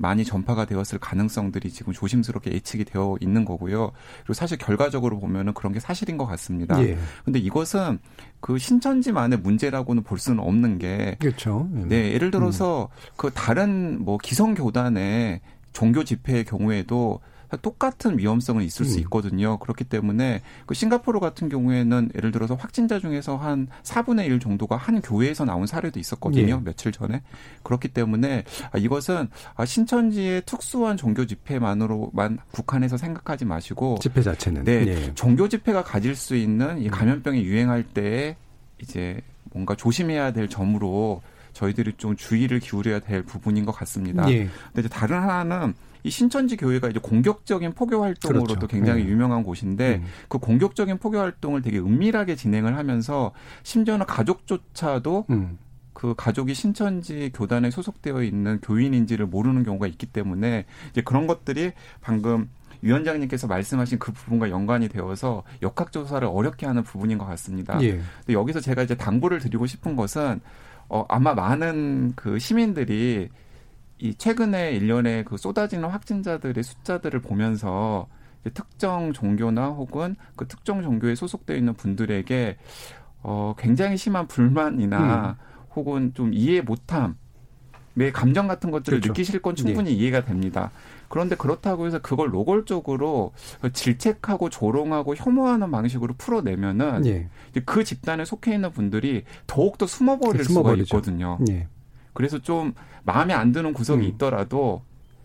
많이 전파가 되었을 가능성들이 지금 조심스럽게 예측이 되어 있는 거고요. 그리고 사실 결과적으로 보면은 그런 게 사실인 것 같습니다. 예. 근데 이것은 그 신천지만의 문제라고는 볼 수는 없는 게 그렇죠. 네, 예를 들어서 음. 그 다른 뭐 기성 교단의 종교 집회의 경우에도 똑같은 위험성은 있을 수 음. 있거든요. 그렇기 때문에 그 싱가포르 같은 경우에는 예를 들어서 확진자 중에서 한 4분의 1 정도가 한 교회에서 나온 사례도 있었거든요. 예. 며칠 전에. 그렇기 때문에 아, 이것은 아, 신천지의 특수한 종교 집회만으로만 국한해서 생각하지 마시고 집회 자체는 네. 예. 종교 집회가 가질 수 있는 이 음. 감염병이 유행할 때 이제 뭔가 조심해야 될 점으로 저희들이 좀 주의를 기울여야 될 부분인 것 같습니다. 예. 근데 이제 다른 하나는 이 신천지 교회가 이제 공격적인 포교 활동으로도 그렇죠. 굉장히 네. 유명한 곳인데 음. 그 공격적인 포교 활동을 되게 은밀하게 진행을 하면서 심지어는 가족조차도 음. 그 가족이 신천지 교단에 소속되어 있는 교인인지를 모르는 경우가 있기 때문에 이제 그런 것들이 방금 위원장님께서 말씀하신 그 부분과 연관이 되어서 역학조사를 어렵게 하는 부분인 것 같습니다. 예. 근데 여기서 제가 이제 당부를 드리고 싶은 것은 어, 아마 많은 그 시민들이 이 최근에 일련의 그 쏟아지는 확진자들의 숫자들을 보면서 특정 종교나 혹은 그 특정 종교에 소속되어 있는 분들에게 어 굉장히 심한 불만이나 음. 혹은 좀 이해 못함 내 감정 같은 것들을 그렇죠. 느끼실 건 충분히 네. 이해가 됩니다. 그런데 그렇다고 해서 그걸 노골적으로 질책하고 조롱하고 혐오하는 방식으로 풀어내면은 네. 그 집단에 속해 있는 분들이 더욱더 숨어버릴 숨어버리죠. 수가 있거든요. 네. 그래서 좀 마음에 안 드는 구석이 음. 있더라도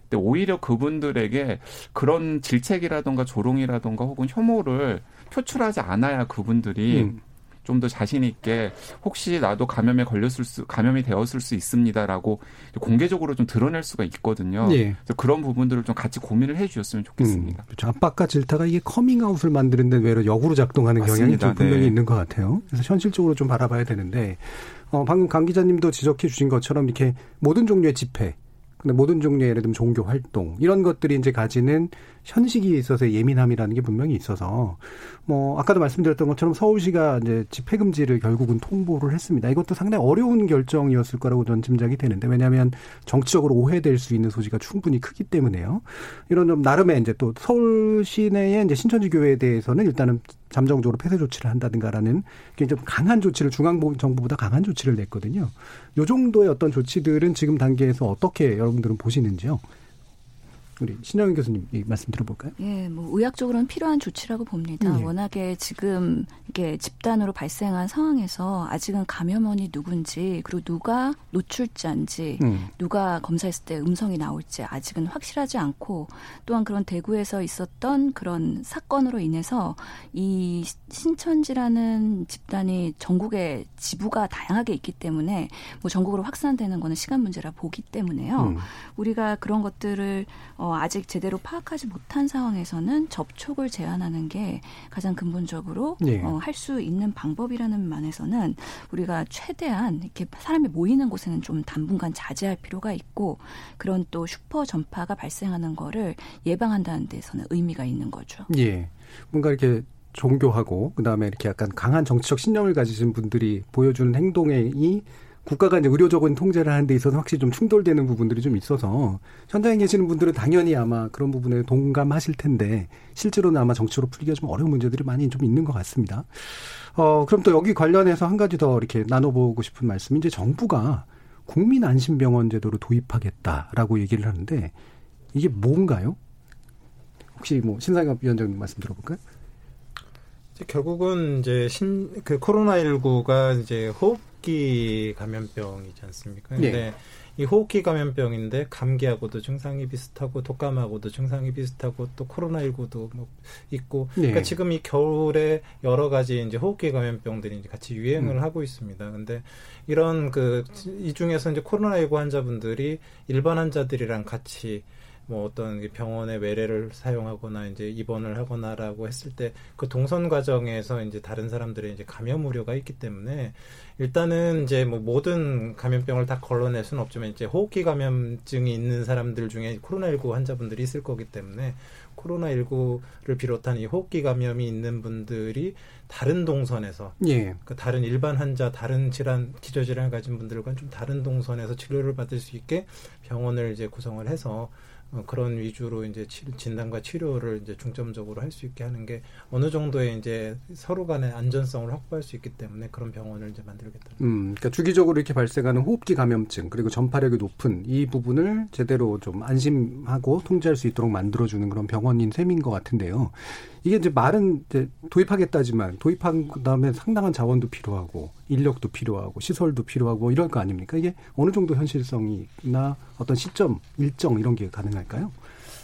근데 오히려 그분들에게 그런 질책이라던가 조롱이라던가 혹은 혐오를 표출하지 않아야 그분들이 음. 좀더 자신 있게 혹시 나도 감염에 걸렸을 수 감염이 되었을 수 있습니다라고 공개적으로 좀 드러낼 수가 있거든요. 네. 그래서 그런 부분들을 좀 같이 고민을 해 주셨으면 좋겠습니다. 음, 그렇죠. 압박과 질타가 이게 커밍아웃을 만드는 데 외려 역으로 작동하는 맞습니다. 경향이 좀 분명히 네. 있는 것 같아요. 그래서 현실적으로 좀 바라봐야 되는데 어, 방금 강 기자님도 지적해 주신 것처럼 이렇게 모든 종류의 집회 근데 모든 종류의 예를 들면 종교 활동 이런 것들이 이제 가지는 현식이 있어서 예민함이라는 게 분명히 있어서 뭐 아까도 말씀드렸던 것처럼 서울시가 이제 집회 금지를 결국은 통보를 했습니다. 이것도 상당히 어려운 결정이었을 거라고 저는 짐작이 되는데 왜냐하면 정치적으로 오해될 수 있는 소지가 충분히 크기 때문에요. 이런 좀 나름의 이제 또 서울 시내의 이제 신천지 교회에 대해서는 일단은 잠정적으로 폐쇄 조치를 한다든가라는 좀 강한 조치를 중앙정부보다 강한 조치를 냈거든요. 요 정도의 어떤 조치들은 지금 단계에서 어떻게 여러분들은 보시는지요? 우리 신영희 교수님 말씀 들어볼까요? 예, 뭐 의학적으로는 필요한 조치라고 봅니다. 예. 워낙에 지금 이게 집단으로 발생한 상황에서 아직은 감염원이 누군지 그리고 누가 노출자인지 음. 누가 검사했을 때 음성이 나올지 아직은 확실하지 않고 또한 그런 대구에서 있었던 그런 사건으로 인해서 이 신천지라는 집단이 전국에 지부가 다양하게 있기 때문에 뭐 전국으로 확산되는 거는 시간 문제라 보기 때문에요. 음. 우리가 그런 것들을 어, 아직 제대로 파악하지 못한 상황에서는 접촉을 제한하는 게 가장 근본적으로 네. 어, 할 수 있는 방법이라는 면에서는 우리가 최대한 이렇게 사람이 모이는 곳에는 좀 당분간 자제할 필요가 있고 그런 또 슈퍼 전파가 발생하는 거를 예방한다는 데서는 의미가 있는 거죠. 예. 뭔가 이렇게 종교하고 그다음에 이렇게 약간 강한 정치적 신념을 가지신 분들이 보여주는 행동이 국가가 이제 의료적인 통제를 하는 데 있어서 확실히 좀 충돌되는 부분들이 좀 있어서 현장에 계시는 분들은 당연히 아마 그런 부분에 동감하실 텐데 실제로는 아마 정치로 풀기가 좀 어려운 문제들이 많이 좀 있는 것 같습니다. 어, 그럼 또 여기 관련해서 한 가지 더 이렇게 나눠보고 싶은 말씀이 이제 정부가 국민 안심병원 제도를 도입하겠다라고 얘기를 하는데 이게 뭔가요? 혹시 뭐 신상엽 위원장님 말씀 들어볼까요? 결국은 이제 신 그 코로나 19가 이제 호흡 호흡기 감염병이지 않습니까? 근데 네. 이 호흡기 감염병인데 감기하고도 증상이 비슷하고 독감하고도 증상이 비슷하고 또 코로나19도 뭐 있고 네. 그러니까 지금 이 겨울에 여러 가지 이제 호흡기 감염병들이 이제 같이 유행을 음. 하고 있습니다. 근데 이런 그 이 중에서 이제 코로나19 환자분들이 일반 환자들이랑 같이 뭐 어떤 병원의 외래를 사용하거나 이제 입원을 하거나라고 했을 때 그 동선 과정에서 이제 다른 사람들의 이제 감염 우려가 있기 때문에 일단은 이제 뭐 모든 감염병을 다 걸러낼 수는 없지만 이제 호흡기 감염증이 있는 사람들 중에 코로나19 환자분들이 있을 거기 때문에 코로나19를 비롯한 이 호흡기 감염이 있는 분들이 다른 동선에서 예. 그 다른 일반 환자, 다른 질환, 기저질환을 가진 분들과 좀 다른 동선에서 치료를 받을 수 있게 병원을 이제 구성을 해서 어, 그런 위주로 이제 진단과 치료를 이제 중점적으로 할 수 있게 하는 게 어느 정도의 이제 서로 간의 안전성을 확보할 수 있기 때문에 그런 병원을 이제 만들겠다. 음, 그러니까 주기적으로 이렇게 발생하는 호흡기 감염증 그리고 전파력이 높은 이 부분을 제대로 좀 안심하고 통제할 수 있도록 만들어주는 그런 병원인 셈인 것 같은데요. 이게 이제 말은 이제 도입하겠다지만 도입한 그다음에 상당한 자원도 필요하고 인력도 필요하고 시설도 필요하고 이럴 거 아닙니까? 이게 어느 정도 현실성이나 어떤 시점 일정 이런 게 가능할까요?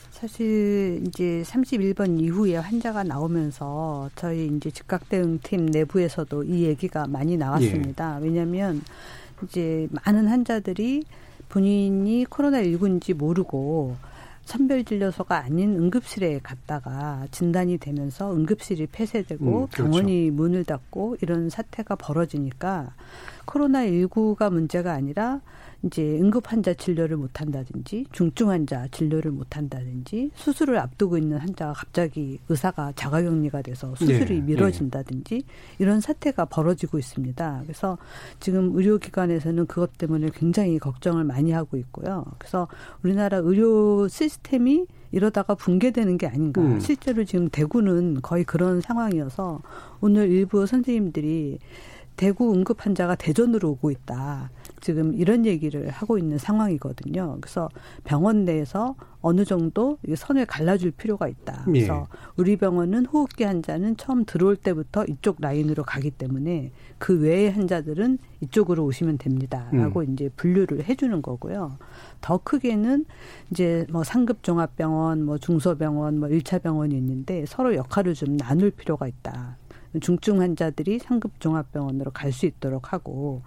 사실 이제 31번 이후에 환자가 나오면서 저희 이제 즉각 대응팀 내부에서도 이 얘기가 많이 나왔습니다. 예. 왜냐하면 이제 많은 환자들이 본인이 코로나19인지 모르고 선별진료소가 아닌 응급실에 갔다가 진단이 되면서 응급실이 폐쇄되고 음, 그렇죠. 병원이 문을 닫고 이런 사태가 벌어지니까 코로나19가 문제가 아니라 이제 응급 환자 진료를 못 한다든지 중증 환자 진료를 못 한다든지 수술을 앞두고 있는 환자가 갑자기 의사가 자가격리가 돼서 수술이 네. 미뤄진다든지 네. 이런 사태가 벌어지고 있습니다. 그래서 지금 의료기관에서는 그것 때문에 굉장히 걱정을 많이 하고 있고요. 그래서 우리나라 의료 시스템이 이러다가 붕괴되는 게 아닌가. 음. 실제로 지금 대구는 거의 그런 상황이어서 오늘 일부 선생님들이 대구 응급 환자가 대전으로 오고 있다. 지금 이런 얘기를 하고 있는 상황이거든요. 그래서 병원 내에서 어느 정도 선을 갈라줄 필요가 있다. 예. 그래서 예. 우리 병원은 호흡기 환자는 처음 들어올 때부터 이쪽 라인으로 가기 때문에 그 외의 환자들은 이쪽으로 오시면 됩니다.라고 음. 이제 분류를 해주는 거고요. 더 크게는 이제 뭐 상급 종합병원, 뭐 중소병원, 뭐 1차 병원이 있는데 서로 역할을 좀 나눌 필요가 있다. 중증 환자들이 상급 종합병원으로 갈 수 있도록 하고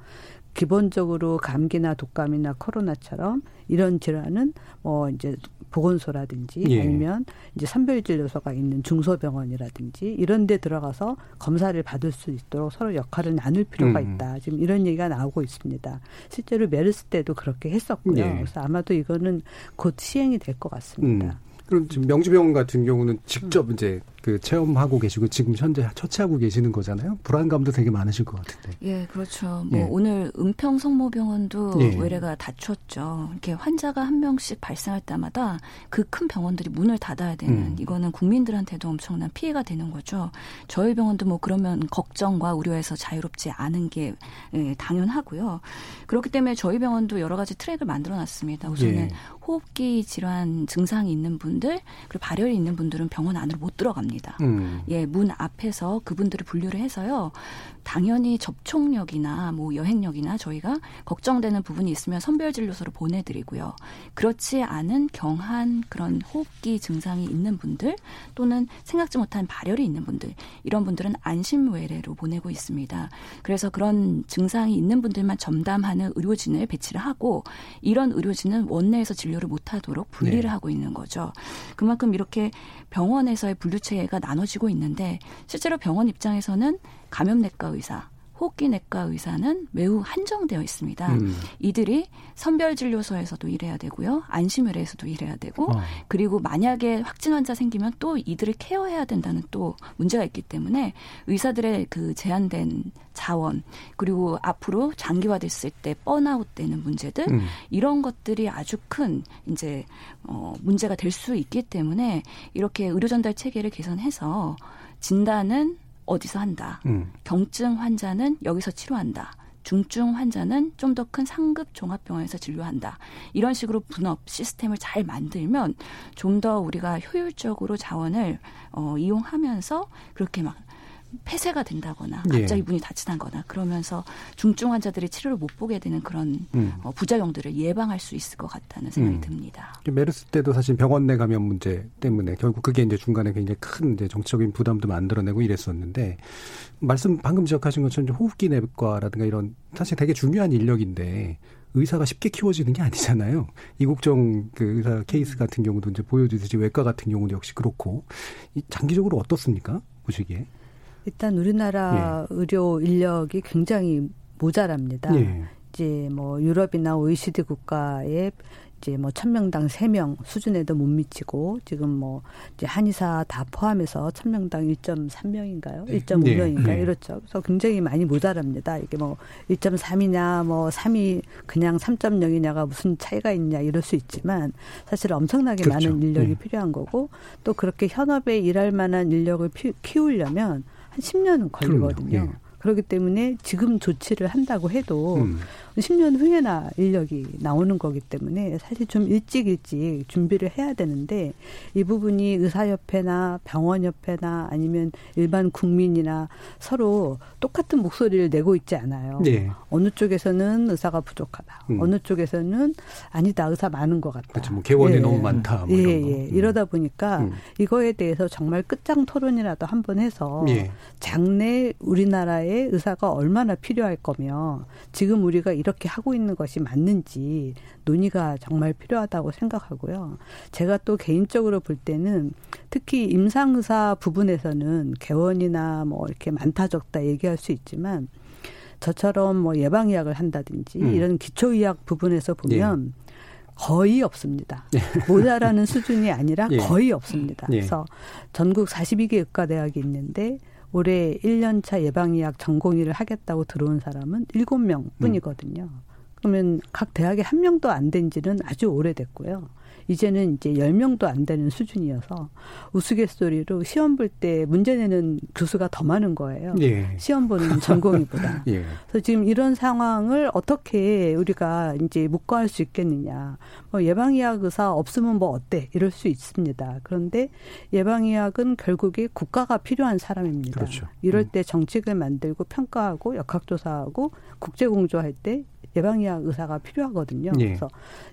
기본적으로 감기나 독감이나 코로나처럼 이런 질환은 뭐 이제 보건소라든지 예. 아니면 이제 선별진료소가 있는 중소병원이라든지 이런 데 들어가서 검사를 받을 수 있도록 서로 역할을 나눌 필요가 음. 있다. 지금 이런 얘기가 나오고 있습니다. 실제로 메르스 때도 그렇게 했었고요. 예. 그래서 아마도 이거는 곧 시행이 될 것 같습니다. 음. 그럼 지금 명지병원 같은 경우는 직접 음. 이제 그 체험하고 계시고 지금 현재 처치하고 계시는 거잖아요. 불안감도 되게 많으실 것 같은데. 예, 그렇죠. 뭐 예. 오늘 은평 성모병원도 예. 외래가 닫혔죠. 이렇게 환자가 한 명씩 발생할 때마다 그 큰 병원들이 문을 닫아야 되는 음. 이거는 국민들한테도 엄청난 피해가 되는 거죠. 저희 병원도 뭐 그러면 걱정과 우려에서 자유롭지 않은 게 예, 당연하고요. 그렇기 때문에 저희 병원도 여러 가지 트랙을 만들어 놨습니다. 우선은 예. 호흡기 질환 증상이 있는 분들 그리고 발열이 있는 분들은 병원 안으로 못 들어갑니다. 음. 예, 문 앞에서 그분들을 분류를 해서요. 당연히 접촉력이나 뭐 여행력이나 저희가 걱정되는 부분이 있으면 선별 진료소로 보내드리고요. 그렇지 않은 경한 그런 호흡기 증상이 있는 분들 또는 생각지 못한 발열이 있는 분들 이런 분들은 안심 외래로 보내고 있습니다. 그래서 그런 증상이 있는 분들만 점담하는 의료진을 배치를 하고 이런 의료진은 원내에서 진료를 못하도록 분리를 네. 하고 있는 거죠. 그만큼 이렇게 병원에서의 분류 체계가 나눠지고 있는데 실제로 병원 입장에서는 감염내과 의사, 호흡기 내과 의사는 매우 한정되어 있습니다. 음. 이들이 선별진료소에서도 일해야 되고요. 안심의뢰에서도 일해야 되고 어. 그리고 만약에 확진 환자 생기면 또 이들을 케어해야 된다는 또 문제가 있기 때문에 의사들의 그 제한된 자원 그리고 앞으로 장기화됐을 때 뻔아웃 되는 문제들 음. 이런 것들이 아주 큰 이제 어 문제가 될 수 있기 때문에 이렇게 의료 전달 체계를 개선해서 진단은 어디서 한다. 음. 경증 환자는 여기서 치료한다. 중증 환자는 좀 더 큰 상급 종합병원에서 진료한다. 이런 식으로 분업 시스템을 잘 만들면 좀 더 우리가 효율적으로 자원을 어, 이용하면서 그렇게 막 폐쇄가 된다거나 예. 갑자기 문이 닫히다거나 그러면서 중증 환자들이 치료를 못 보게 되는 그런 음. 어, 부작용들을 예방할 수 있을 것 같다는 생각이 음. 듭니다. 메르스 때도 사실 병원 내 감염 문제 때문에 결국 그게 이제 중간에 굉장히 큰 이제 정치적인 부담도 만들어내고 이랬었는데 말씀 방금 지적하신 것처럼 호흡기 내과라든가 이런 사실 되게 중요한 인력인데 의사가 쉽게 키워지는 게 아니잖아요. 이국정 그 의사 케이스 같은 경우도 이제 보여주듯이 외과 같은 경우도 역시 그렇고 장기적으로 어떻습니까? 보시기에? 일단 우리나라 예. 의료 인력이 굉장히 모자랍니다. 예. 이제 뭐 유럽이나 OECD 국가의 이제 뭐 천명당 세 명 수준에도 못 미치고 지금 뭐 이제 한의사 다 포함해서 천명당 1.3명인가요? 네. 1.5명인가요? 네. 이렇죠. 그래서 굉장히 많이 모자랍니다. 이게 뭐 1.3이냐 뭐 3이 그냥 3.0이냐가 무슨 차이가 있냐 이럴 수 있지만 사실 엄청나게 그렇죠. 많은 인력이 네. 필요한 거고 또 그렇게 현업에 일할 만한 인력을 키우려면 한 10년은 걸리거든요. 예. 그렇기 때문에 지금 조치를 한다고 해도 음. 10년 후에나 인력이 나오는 거기 때문에 사실 좀 일찍 일찍 준비를 해야 되는데 이 부분이 의사협회나 병원협회나 아니면 일반 국민이나 서로 똑같은 목소리를 내고 있지 않아요. 네. 어느 쪽에서는 의사가 부족하다. 음. 어느 쪽에서는 아니다. 의사 많은 것 같다. 그렇죠. 뭐 개원이 예. 너무 많다. 뭐 예, 예. 음. 이러다 보니까 음. 이거에 대해서 정말 끝장 토론이라도 한번 해서 예. 장래 우리나라의 의사가 얼마나 필요할 거며 지금 우리가 이 렇게 하고 있는 것이 맞는지 논의가 정말 필요하다고 생각하고요. 제가 또 개인적으로 볼 때는 특히 임상의사 부분에서는 개원이나 뭐 이렇게 많다 적다 얘기할 수 있지만 저처럼 뭐 예방의학을 한다든지 음. 이런 기초의학 부분에서 보면 예. 거의 없습니다. 예. 모자라는 수준이 아니라 예. 거의 없습니다. 예. 그래서 전국 42개 의과대학이 있는데 올해 1년차 예방의학 전공의를 하겠다고 들어온 사람은 7명 뿐이거든요. 음. 그러면 각 대학에 한 명도 안 된 지는 아주 오래됐고요. 이제는 이제 10명도 안 되는 수준이어서 우스갯소리로 시험 볼 때 문제 내는 교수가 더 많은 거예요. 예. 시험 보는 전공의보다. 예. 그래서 지금 이런 상황을 어떻게 우리가 이제 묵과할 수 있겠느냐. 뭐 예방의학 의사 없으면 뭐 어때? 이럴 수 있습니다. 그런데 예방의학은 결국에 국가가 필요한 사람입니다. 그렇죠. 이럴 음. 때 정책을 만들고 평가하고 역학조사하고 국제공조할 때 예방의학 의사가 필요하거든요. 예. 그래서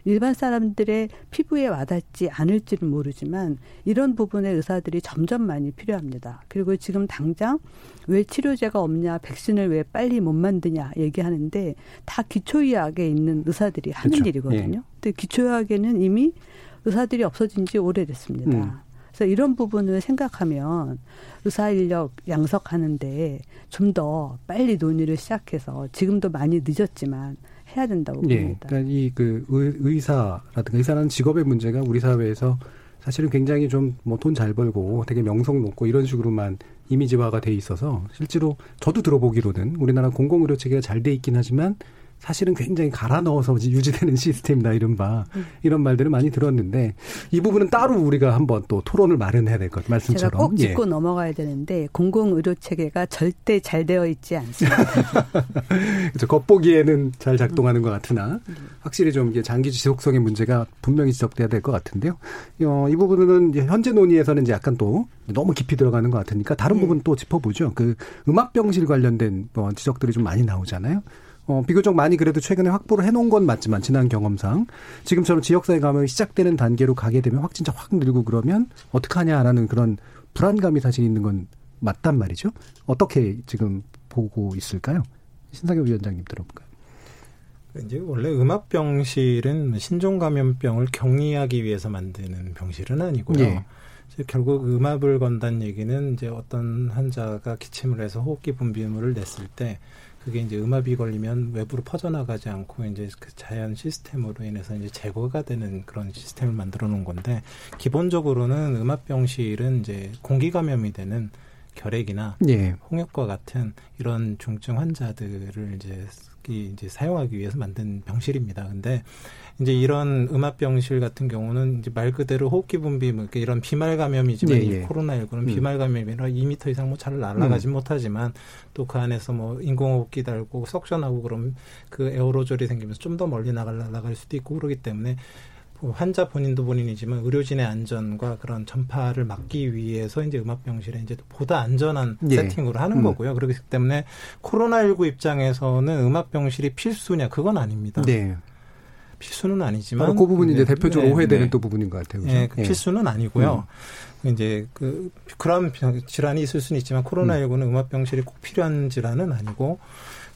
일반 사람들의 피부에 와닿지 않을지는 모르지만 이런 부분의 의사들이 점점 많이 필요합니다. 그리고 지금 당장 왜 치료제가 없냐, 백신을 왜 빨리 못 만드냐 얘기하는데 다 기초의학에 있는 의사들이 하는 그렇죠. 일이거든요. 예. 근데 기초의학에는 이미 의사들이 없어진 지 오래됐습니다. 음. 그래서 이런 부분을 생각하면 의사 인력 양성하는데 좀 더 빨리 논의를 시작해서 지금도 많이 늦었지만 해야 된다고 예, 봅니다. 그러니까 이 그 의사라든가 의사라는 직업의 문제가 우리 사회에서 사실은 굉장히 좀 뭐 돈 잘 벌고 되게 명성 높고 이런 식으로만 이미지화가 돼 있어서 실제로 저도 들어보기로는 우리나라 공공의료 체계가 잘 돼 있긴 하지만 사실은 굉장히 갈아 넣어서 유지되는 시스템이다 이른바 음. 이런 말들을 많이 들었는데 이 부분은 따로 우리가 한번 또 토론을 마련해야 될 것 말씀처럼 제가 꼭 짚고 예. 넘어가야 되는데 공공 의료 체계가 절대 잘 되어 있지 않습니다. 그렇죠. 겉보기에는 잘 작동하는 것 같으나 확실히 좀 장기 지속성의 문제가 분명히 지적돼야 될 것 같은데요. 어, 이 부분은 현재 논의에서는 이제 약간 또 너무 깊이 들어가는 것 같으니까 다른 네. 부분 또 짚어보죠. 그 음압 병실 관련된 뭐 지적들이 좀 많이 나오잖아요. 어, 비교적 많이 그래도 최근에 확보를 해놓은 건 맞지만 지난 경험상 지금처럼 지역사회 감염이 시작되는 단계로 가게 되면 확진자 확 늘고 그러면 어떡하냐라는 그런 불안감이 사실 있는 건 맞단 말이죠. 어떻게 지금 보고 있을까요? 신상엽 위원장님 들어볼까요? 이제 원래 음압병실은 신종 감염병을 격리하기 위해서 만드는 병실은 아니고요. 예. 결국 음압을 건다는 얘기는 이제 어떤 환자가 기침을 해서 호흡기 분비물을 냈을 때 그게 이제 음압이 걸리면 외부로 퍼져나가지 않고 이제 그 자연 시스템으로 인해서 이제 제거가 되는 그런 시스템을 만들어 놓은 건데 기본적으로는 음압 병실은 이제 공기 감염이 되는 결핵이나 예. 홍역과 같은 이런 중증 환자들을 이제 이제 사용하기 위해서 만든 병실입니다. 근데 이제 이런 음압 병실 같은 경우는 이제 말 그대로 호흡기 분비 뭐 이런 비말 감염이지만 예, 예. 코로나19는 음. 비말 감염이라 2미터 이상 뭐 잘 날아가지 음. 못하지만 또 그 안에서 뭐 인공호흡기 달고 석션하고 그럼 그 에어로졸이 생기면서 좀 더 멀리 나갈 나갈 수도 있고 그러기 때문에 환자 본인도 본인이지만 의료진의 안전과 그런 전파를 막기 위해서 이제 음압병실에 이제 보다 안전한 예. 세팅으로 하는 음. 거고요. 그렇기 때문에 코로나19 입장에서는 음압병실이 필수냐 그건 아닙니다. 네. 필수는 아니지만 그 부분이 네. 이제 대표적으로 네. 오해되는 네. 또 부분인 것 같아요. 그렇죠? 네, 그 필수는 아니고요. 음. 이제 그 그런 질환이 있을 수는 있지만 코로나19는 음. 음압병실이 꼭 필요한 질환은 아니고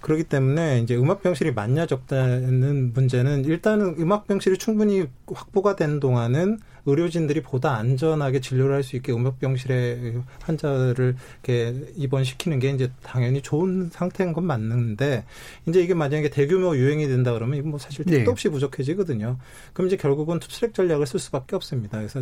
그렇기 때문에 이제 음압병실이 많냐 적다는 문제는 일단은 음압병실이 충분히 확보가 된 동안은 의료진들이 보다 안전하게 진료를 할 수 있게 음압병실에 환자를 이렇게 입원시키는 게 이제 당연히 좋은 상태인 건 맞는데 이제 이게 만약에 대규모 유행이 된다 그러면 이건 뭐 사실 택도 네. 없이 부족해지거든요. 그럼 이제 결국은 투트랙 전략을 쓸 수밖에 없습니다. 그래서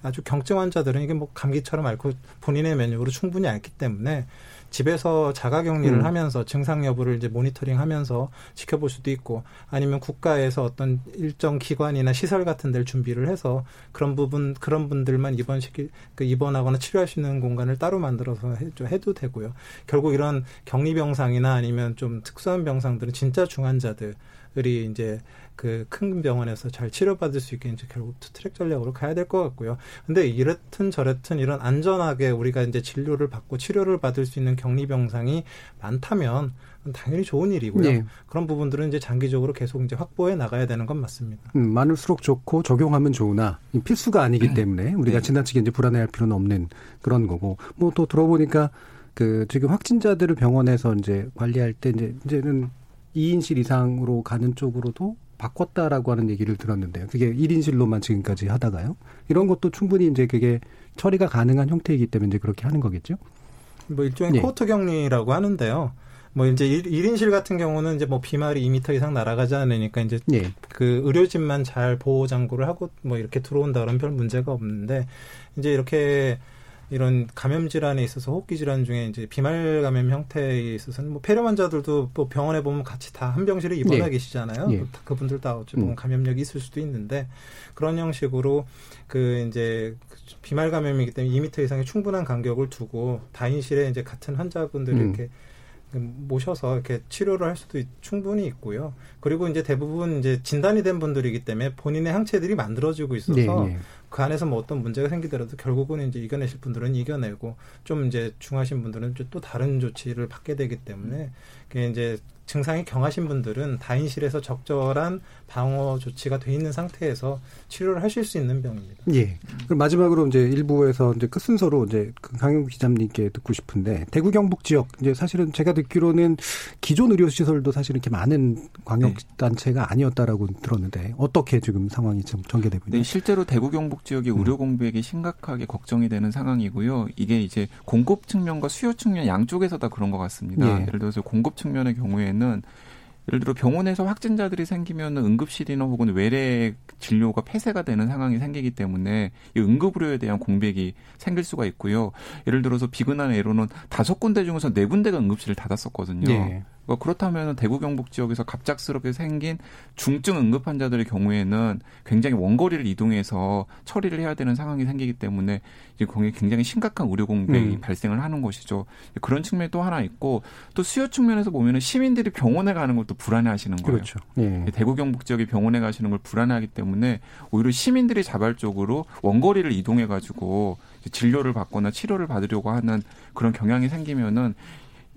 아주 경증 환자들은 이게 뭐 감기처럼 앓고 본인의 면역으로 충분히 앓기 때문에 집에서 자가 격리를 음. 하면서 증상 여부를 이제 모니터링하면서 지켜볼 수도 있고 아니면 국가에서 어떤 일정 기관이나 시설 같은 데를 준비를 해서 그런 부분 그런 분들만 입원시키 그 입원하거나 치료할 수 있는 공간을 따로 만들어서 해, 해도 되고요. 결국 이런 격리 병상이나 아니면 좀 특수한 병상들은 진짜 중환자들이 이제 그 큰 병원에서 잘 치료받을 수 있게 이제 결국 투트랙 전략으로 가야 될 것 같고요. 근데 이렇든 저렇든 이런 안전하게 우리가 이제 진료를 받고 치료를 받을 수 있는 격리 병상이 많다면 당연히 좋은 일이고요. 네. 그런 부분들은 이제 장기적으로 계속 이제 확보해 나가야 되는 건 맞습니다. 음, 많을수록 좋고 적용하면 좋으나 필수가 아니기 음. 때문에 우리가 네. 지나치게 이제 불안해할 필요는 없는 그런 거고 뭐 또 들어보니까 그 지금 확진자들을 병원에서 이제 관리할 때 이제 이제는 2인실 이상으로 가는 쪽으로도 바꿨다라고 하는 얘기를 들었는데요. 그게 1인실로만 지금까지 하다가요. 이런 것도 충분히 이제 그게 처리가 가능한 형태이기 때문에 이제 그렇게 하는 거겠죠. 뭐 일종의 예. 코호트 격리라고 하는데요. 뭐 이제 1, 인실 같은 경우는 이제 뭐 비말이 2미터 이상 날아가지 않으니까 이제 예. 그 의료진만 잘 보호 장구를 하고 뭐 이렇게 들어온다 그러면 별 문제가 없는데 이제 이렇게 이런 감염 질환에 있어서 호흡기 질환 중에 이제 비말 감염 형태에 있어서는 뭐 폐렴 환자들도 뭐 병원에 보면 같이 다 한 병실에 입원하 네. 계시잖아요. 네. 그분들 다 어찌 보면 음. 감염력이 있을 수도 있는데 그런 형식으로 그 이제 비말 감염이기 때문에 2미터 이상의 충분한 간격을 두고 다인실에 이제 같은 환자분들이 음. 이렇게 모셔서 이렇게 치료를 할 수도 충분히 있고요. 그리고 이제 대부분 이제 진단이 된 분들이기 때문에 본인의 항체들이 만들어지고 있어서 네, 네. 그 안에서 뭐 어떤 문제가 생기더라도 결국은 이제 이겨내실 분들은 이겨내고 좀 이제 중하신 분들은 또 다른 조치를 받게 되기 때문에 그게 이제 증상이 경하신 분들은 다인실에서 적절한 방어 조치가 돼 있는 상태에서 치료를 하실 수 있는 병입니다. 예. 그럼 마지막으로 이제 일부에서 이제 끝 순서로 이제 그 강영 기자님께 듣고 싶은데 대구 경북 지역 이제 사실은 제가 듣기로는 기존 의료 시설도 사실 이렇게 많은 광역 단체가 아니었다라고 들었는데 어떻게 지금 상황이 좀 전개되고 있나요? 네, 실제로 대구 경북 지역의 음. 의료 공백이 심각하게 걱정이 되는 상황이고요. 이게 이제 공급 측면과 수요 측면 양쪽에서 다 그런 것 같습니다. 예. 예를 들어서 공급 측면의 경우에는 예를 들어 병원에서 확진자들이 생기면 응급실이나 혹은 외래 진료가 폐쇄가 되는 상황이 생기기 때문에 이 응급의료에 대한 공백이 생길 수가 있고요. 예를 들어서 비근한 예로는 다섯 군데 중에서 네 군데가 응급실을 닫았었거든요. 네. 그러니까 그렇다면 대구 경북 지역에서 갑작스럽게 생긴 중증 응급 환자들의 경우에는 굉장히 원거리를 이동해서 처리를 해야 되는 상황이 생기기 때문에 이제 굉장히 심각한 의료 공백이 음. 발생을 하는 것이죠. 그런 측면이 또 하나 있고 또 수요 측면에서 보면은 시민들이 병원에 가는 것도 불안해하시는 거예요. 그렇죠. 예. 대구 경북 지역에 병원에 가시는 걸 불안해하기 때문에 오히려 시민들이 자발적으로 원거리를 이동해 가지고 진료를 받거나 치료를 받으려고 하는 그런 경향이 생기면은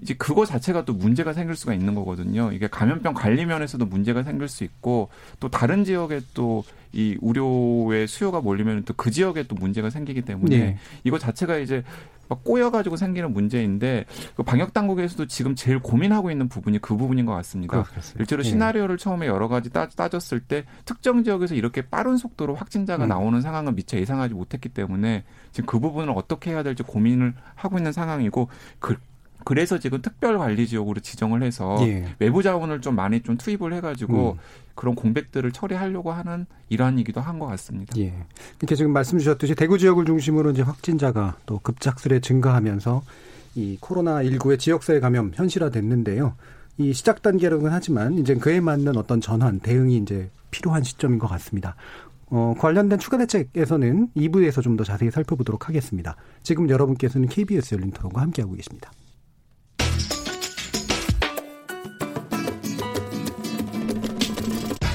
이제 그거 자체가 또 문제가 생길 수가 있는 거거든요. 이게 감염병 관리 면에서도 문제가 생길 수 있고 또 다른 지역에 또이 우려의 수요가 몰리면 또 그 지역에 또 문제가 생기기 때문에 네. 이거 자체가 이제 막 꼬여가지고 생기는 문제인데 그 방역 당국에서도 지금 제일 고민하고 있는 부분이 그 부분인 것 같습니다. 그렇겠어요. 일제로 네. 시나리오를 처음에 여러 가지 따, 졌을 때 특정 지역에서 이렇게 빠른 속도로 확진자가 음. 나오는 상황은 미처 예상하지 못했기 때문에 지금 그 부분을 어떻게 해야 될지 고민을 하고 있는 상황이고 그 그래서 지금 특별 관리 지역으로 지정을 해서 예. 외부 자원을 좀 많이 좀 투입을 해가지고 음. 그런 공백들을 처리하려고 하는 일환이기도 한 것 같습니다. 예. 이렇게 지금 말씀 주셨듯이 대구 지역을 중심으로 이제 확진자가 또 급작스레 증가하면서 이 코로나 19의 지역사회 감염 현실화됐는데요. 이 시작 단계라고는 하지만 이제 그에 맞는 어떤 전환 대응이 이제 필요한 시점인 것 같습니다. 어, 관련된 추가 대책에서는 2부에서 좀 더 자세히 살펴보도록 하겠습니다. 지금 여러분께서는 KBS 열린 토론과 함께하고 계십니다.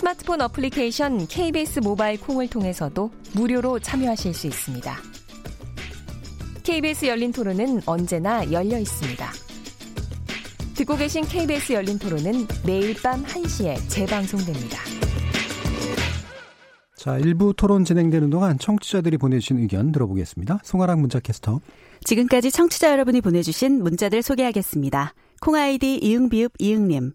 스마트폰 어플리케이션 KBS 모바일 콩을 통해서도 무료로 참여하실 수 있습니다. KBS 열린 토론은 언제나 열려 있습니다. 듣고 계신 KBS 열린 토론은 매일 밤 1시에 재방송됩니다. 자, 일부 토론 진행되는 동안 청취자들이 보내주신 의견 들어보겠습니다. 송아랑 문자 캐스터. 지금까지 청취자 여러분이 보내주신 문자들 소개하겠습니다. 콩아이디 이응비읍 이응님.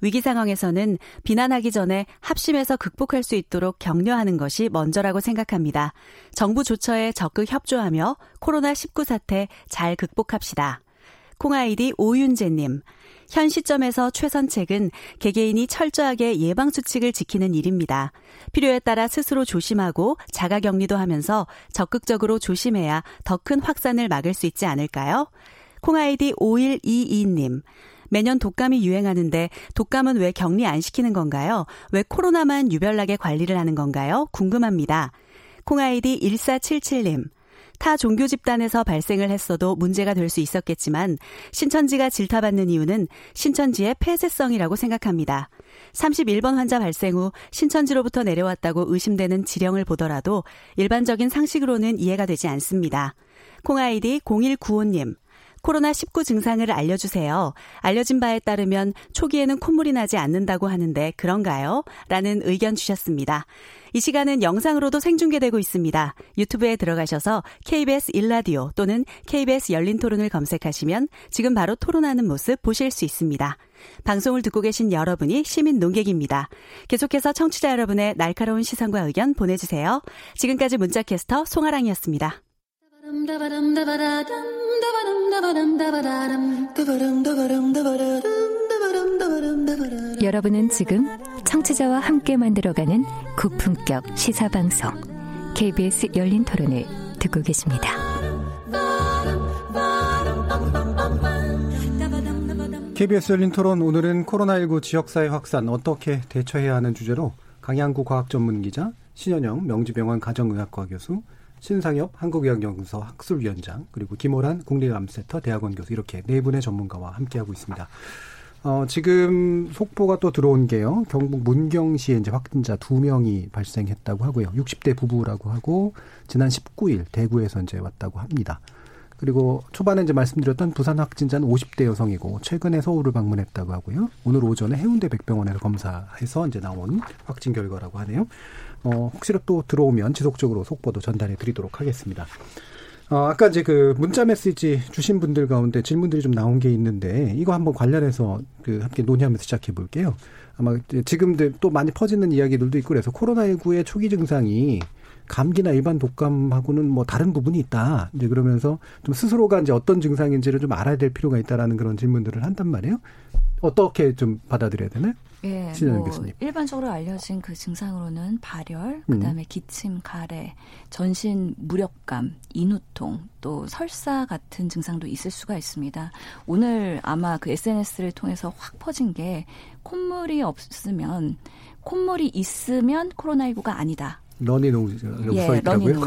위기 상황에서는 비난하기 전에 합심해서 극복할 수 있도록 격려하는 것이 먼저라고 생각합니다. 정부 조처에 적극 협조하며 코로나19 사태 잘 극복합시다. 콩아이디 오윤재님. 현 시점에서 최선책은 개개인이 철저하게 예방수칙을 지키는 일입니다. 필요에 따라 스스로 조심하고 자가 격리도 하면서 적극적으로 조심해야 더 큰 확산을 막을 수 있지 않을까요? 콩아이디 5122님. 매년 독감이 유행하는데 독감은 왜 격리 안 시키는 건가요? 왜 코로나만 유별나게 관리를 하는 건가요? 궁금합니다. 콩아이디 1477님. 타 종교 집단에서 발생을 했어도 문제가 될 수 있었겠지만 신천지가 질타받는 이유는 신천지의 폐쇄성이라고 생각합니다. 31번 환자 발생 후 신천지로부터 내려왔다고 의심되는 지령을 보더라도 일반적인 상식으로는 이해가 되지 않습니다. 콩아이디 0195님. 코로나19 증상을 알려주세요. 알려진 바에 따르면 초기에는 콧물이 나지 않는다고 하는데 그런가요? 라는 의견 주셨습니다. 이 시간은 영상으로도 생중계되고 있습니다. 유튜브에 들어가셔서 KBS 일라디오 또는 KBS 열린 토론을 검색하시면 지금 바로 토론하는 모습 보실 수 있습니다. 방송을 듣고 계신 여러분이 시민 농객입니다. 계속해서 청취자 여러분의 날카로운 시선과 의견 보내주세요. 지금까지 문자캐스터 송아랑이었습니다. 여러분은 지금 청취자와 함께 만들어가는 고품격 시사방송 KBS 열린 토론을 듣고 계십니다. KBS 열린 토론 오늘은 코로나19 지역사회 확산 어떻게 대처해야 하는 주제로 강양구 과학전문기자 신현영 명지병원 가정의학과 교수 신상엽 한국의학연구소 학술위원장 그리고 김호란 국립암센터 대학원 교수 이렇게 네 분의 전문가와 함께하고 있습니다. 어, 지금 속보가 또 들어온 게요. 경북 문경시에 이제 확진자 두 명이 발생했다고 하고요. 60대 부부라고 하고 지난 19일 대구에서 이제 왔다고 합니다. 그리고 초반에 이제 말씀드렸던 부산 확진자는 50대 여성이고 최근에 서울을 방문했다고 하고요. 오늘 오전에 해운대 백병원에서 검사해서 이제 나온 확진 결과라고 하네요. 어, 혹시라도 또 들어오면 지속적으로 속보도 전달해 드리도록 하겠습니다. 어, 아까 이제 그 문자 메시지 주신 분들 가운데 질문들이 좀 나온 게 있는데 이거 한번 관련해서 그 함께 논의하면서 시작해 볼게요. 아마 지금도 또 많이 퍼지는 이야기들도 있고 그래서 코로나19의 초기 증상이 감기나 일반 독감하고는 뭐 다른 부분이 있다. 이제 그러면서 좀 스스로가 이제 어떤 증상인지를 좀 알아야 될 필요가 있다라는 그런 질문들을 한단 말이에요. 어떻게 좀 받아들여야 되나요? 예, 뭐 교수님. 일반적으로 알려진 그 증상으로는 발열, 그다음에 음. 기침, 가래, 전신 무력감, 인후통, 또 설사 같은 증상도 있을 수가 있습니다. 오늘 아마 그 SNS를 통해서 확 퍼진 게 콧물이 없으면 콧물이 있으면 코로나19가 아니다. 러니노우즈라고 예, 써있더라고요.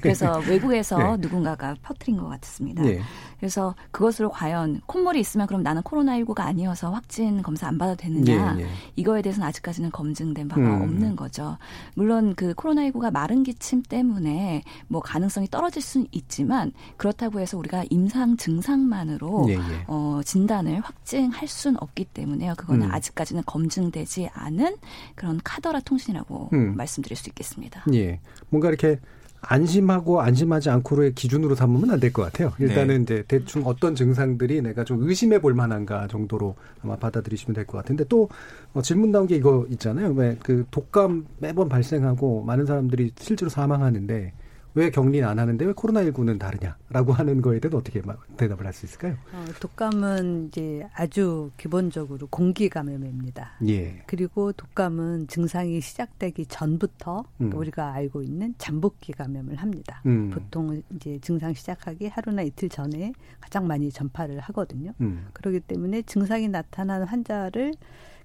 그래서 외국에서 네. 누군가가 퍼뜨린 것 같습니다. 네. 그래서 그것을 과연 콧물이 있으면 그럼 나는 코로나19가 아니어서 확진 검사 안 받아도 되느냐 예, 예. 이거에 대해서는 아직까지는 검증된 바가 음. 없는 거죠. 물론 그 코로나19가 마른 기침 때문에 뭐 가능성이 떨어질 수는 있지만 그렇다고 해서 우리가 임상 증상만으로 예, 예. 어, 진단을 확증할 수는 없기 때문에요. 그거는 음. 아직까지는 검증되지 않은 그런 카더라 통신이라고 음. 말씀드릴 수 있겠습니다. 예. 뭔가 이렇게 안심하고 안심하지 않고의 기준으로 삼으면 안 될 것 같아요. 일단은 네. 이제 대충 어떤 증상들이 내가 좀 의심해 볼 만한가 정도로 아마 받아들이시면 될 것 같은데 또 어, 질문 나온 게 이거 있잖아요. 왜 그 독감 매번 발생하고 많은 사람들이 실제로 사망하는데 왜 격리는 안 하는데 왜 코로나19는 다르냐라고 하는 거에 대해서 어떻게 대답을 할 수 있을까요? 어, 독감은 이제 아주 기본적으로 공기 감염입니다. 예. 그리고 독감은 증상이 시작되기 전부터 음. 우리가 알고 있는 잠복기 감염을 합니다. 음. 보통 이제 증상 시작하기 하루나 이틀 전에 가장 많이 전파를 하거든요. 음. 그렇기 때문에 증상이 나타난 환자를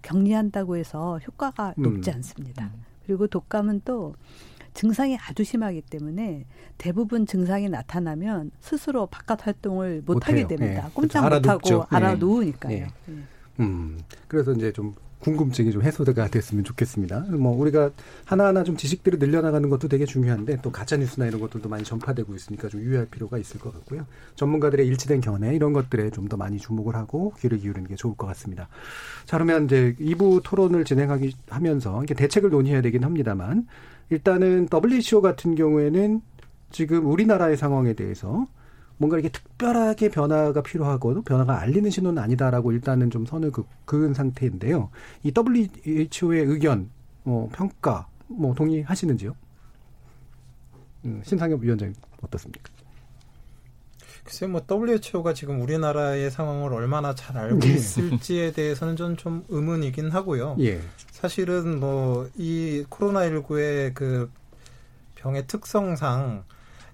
격리한다고 해서 효과가 높지 음. 않습니다. 그리고 독감은 또 증상이 아주 심하기 때문에 대부분 증상이 나타나면 스스로 바깥 활동을 못 하게 됩니다. 네. 꼼짝 못 하고 알아놓으니까요. 네. 네. 음. 그래서 이제 좀 궁금증이 좀 해소가 됐으면 좋겠습니다. 뭐 우리가 하나하나 좀 지식들을 늘려나가는 것도 되게 중요한데 또 가짜 뉴스나 이런 것들도 많이 전파되고 있으니까 좀 유의할 필요가 있을 것 같고요. 전문가들의 일치된 견해 이런 것들에 좀 더 많이 주목을 하고 귀를 기울이는 게 좋을 것 같습니다. 자 그러면 이제 2부 토론을 진행하기 하면서 이게 대책을 논의해야 되긴 합니다만 일단은 WHO 같은 경우에는 지금 우리나라의 상황에 대해서 뭔가 이렇게 특별하게 변화가 필요하고 변화가 알리는 신호는 아니다라고 일단은 좀 선을 그은 상태인데요. 이 WHO의 의견, 뭐 평가, 뭐 동의하시는지요? 음, 신상엽 위원장님 어떻습니까? 글쎄 뭐 WHO가 지금 우리나라의 상황을 얼마나 잘 알고 네. 있을지에 대해서는 좀, 좀 의문이긴 하고요. 예. 사실은 뭐 이 코로나19의 그 병의 특성상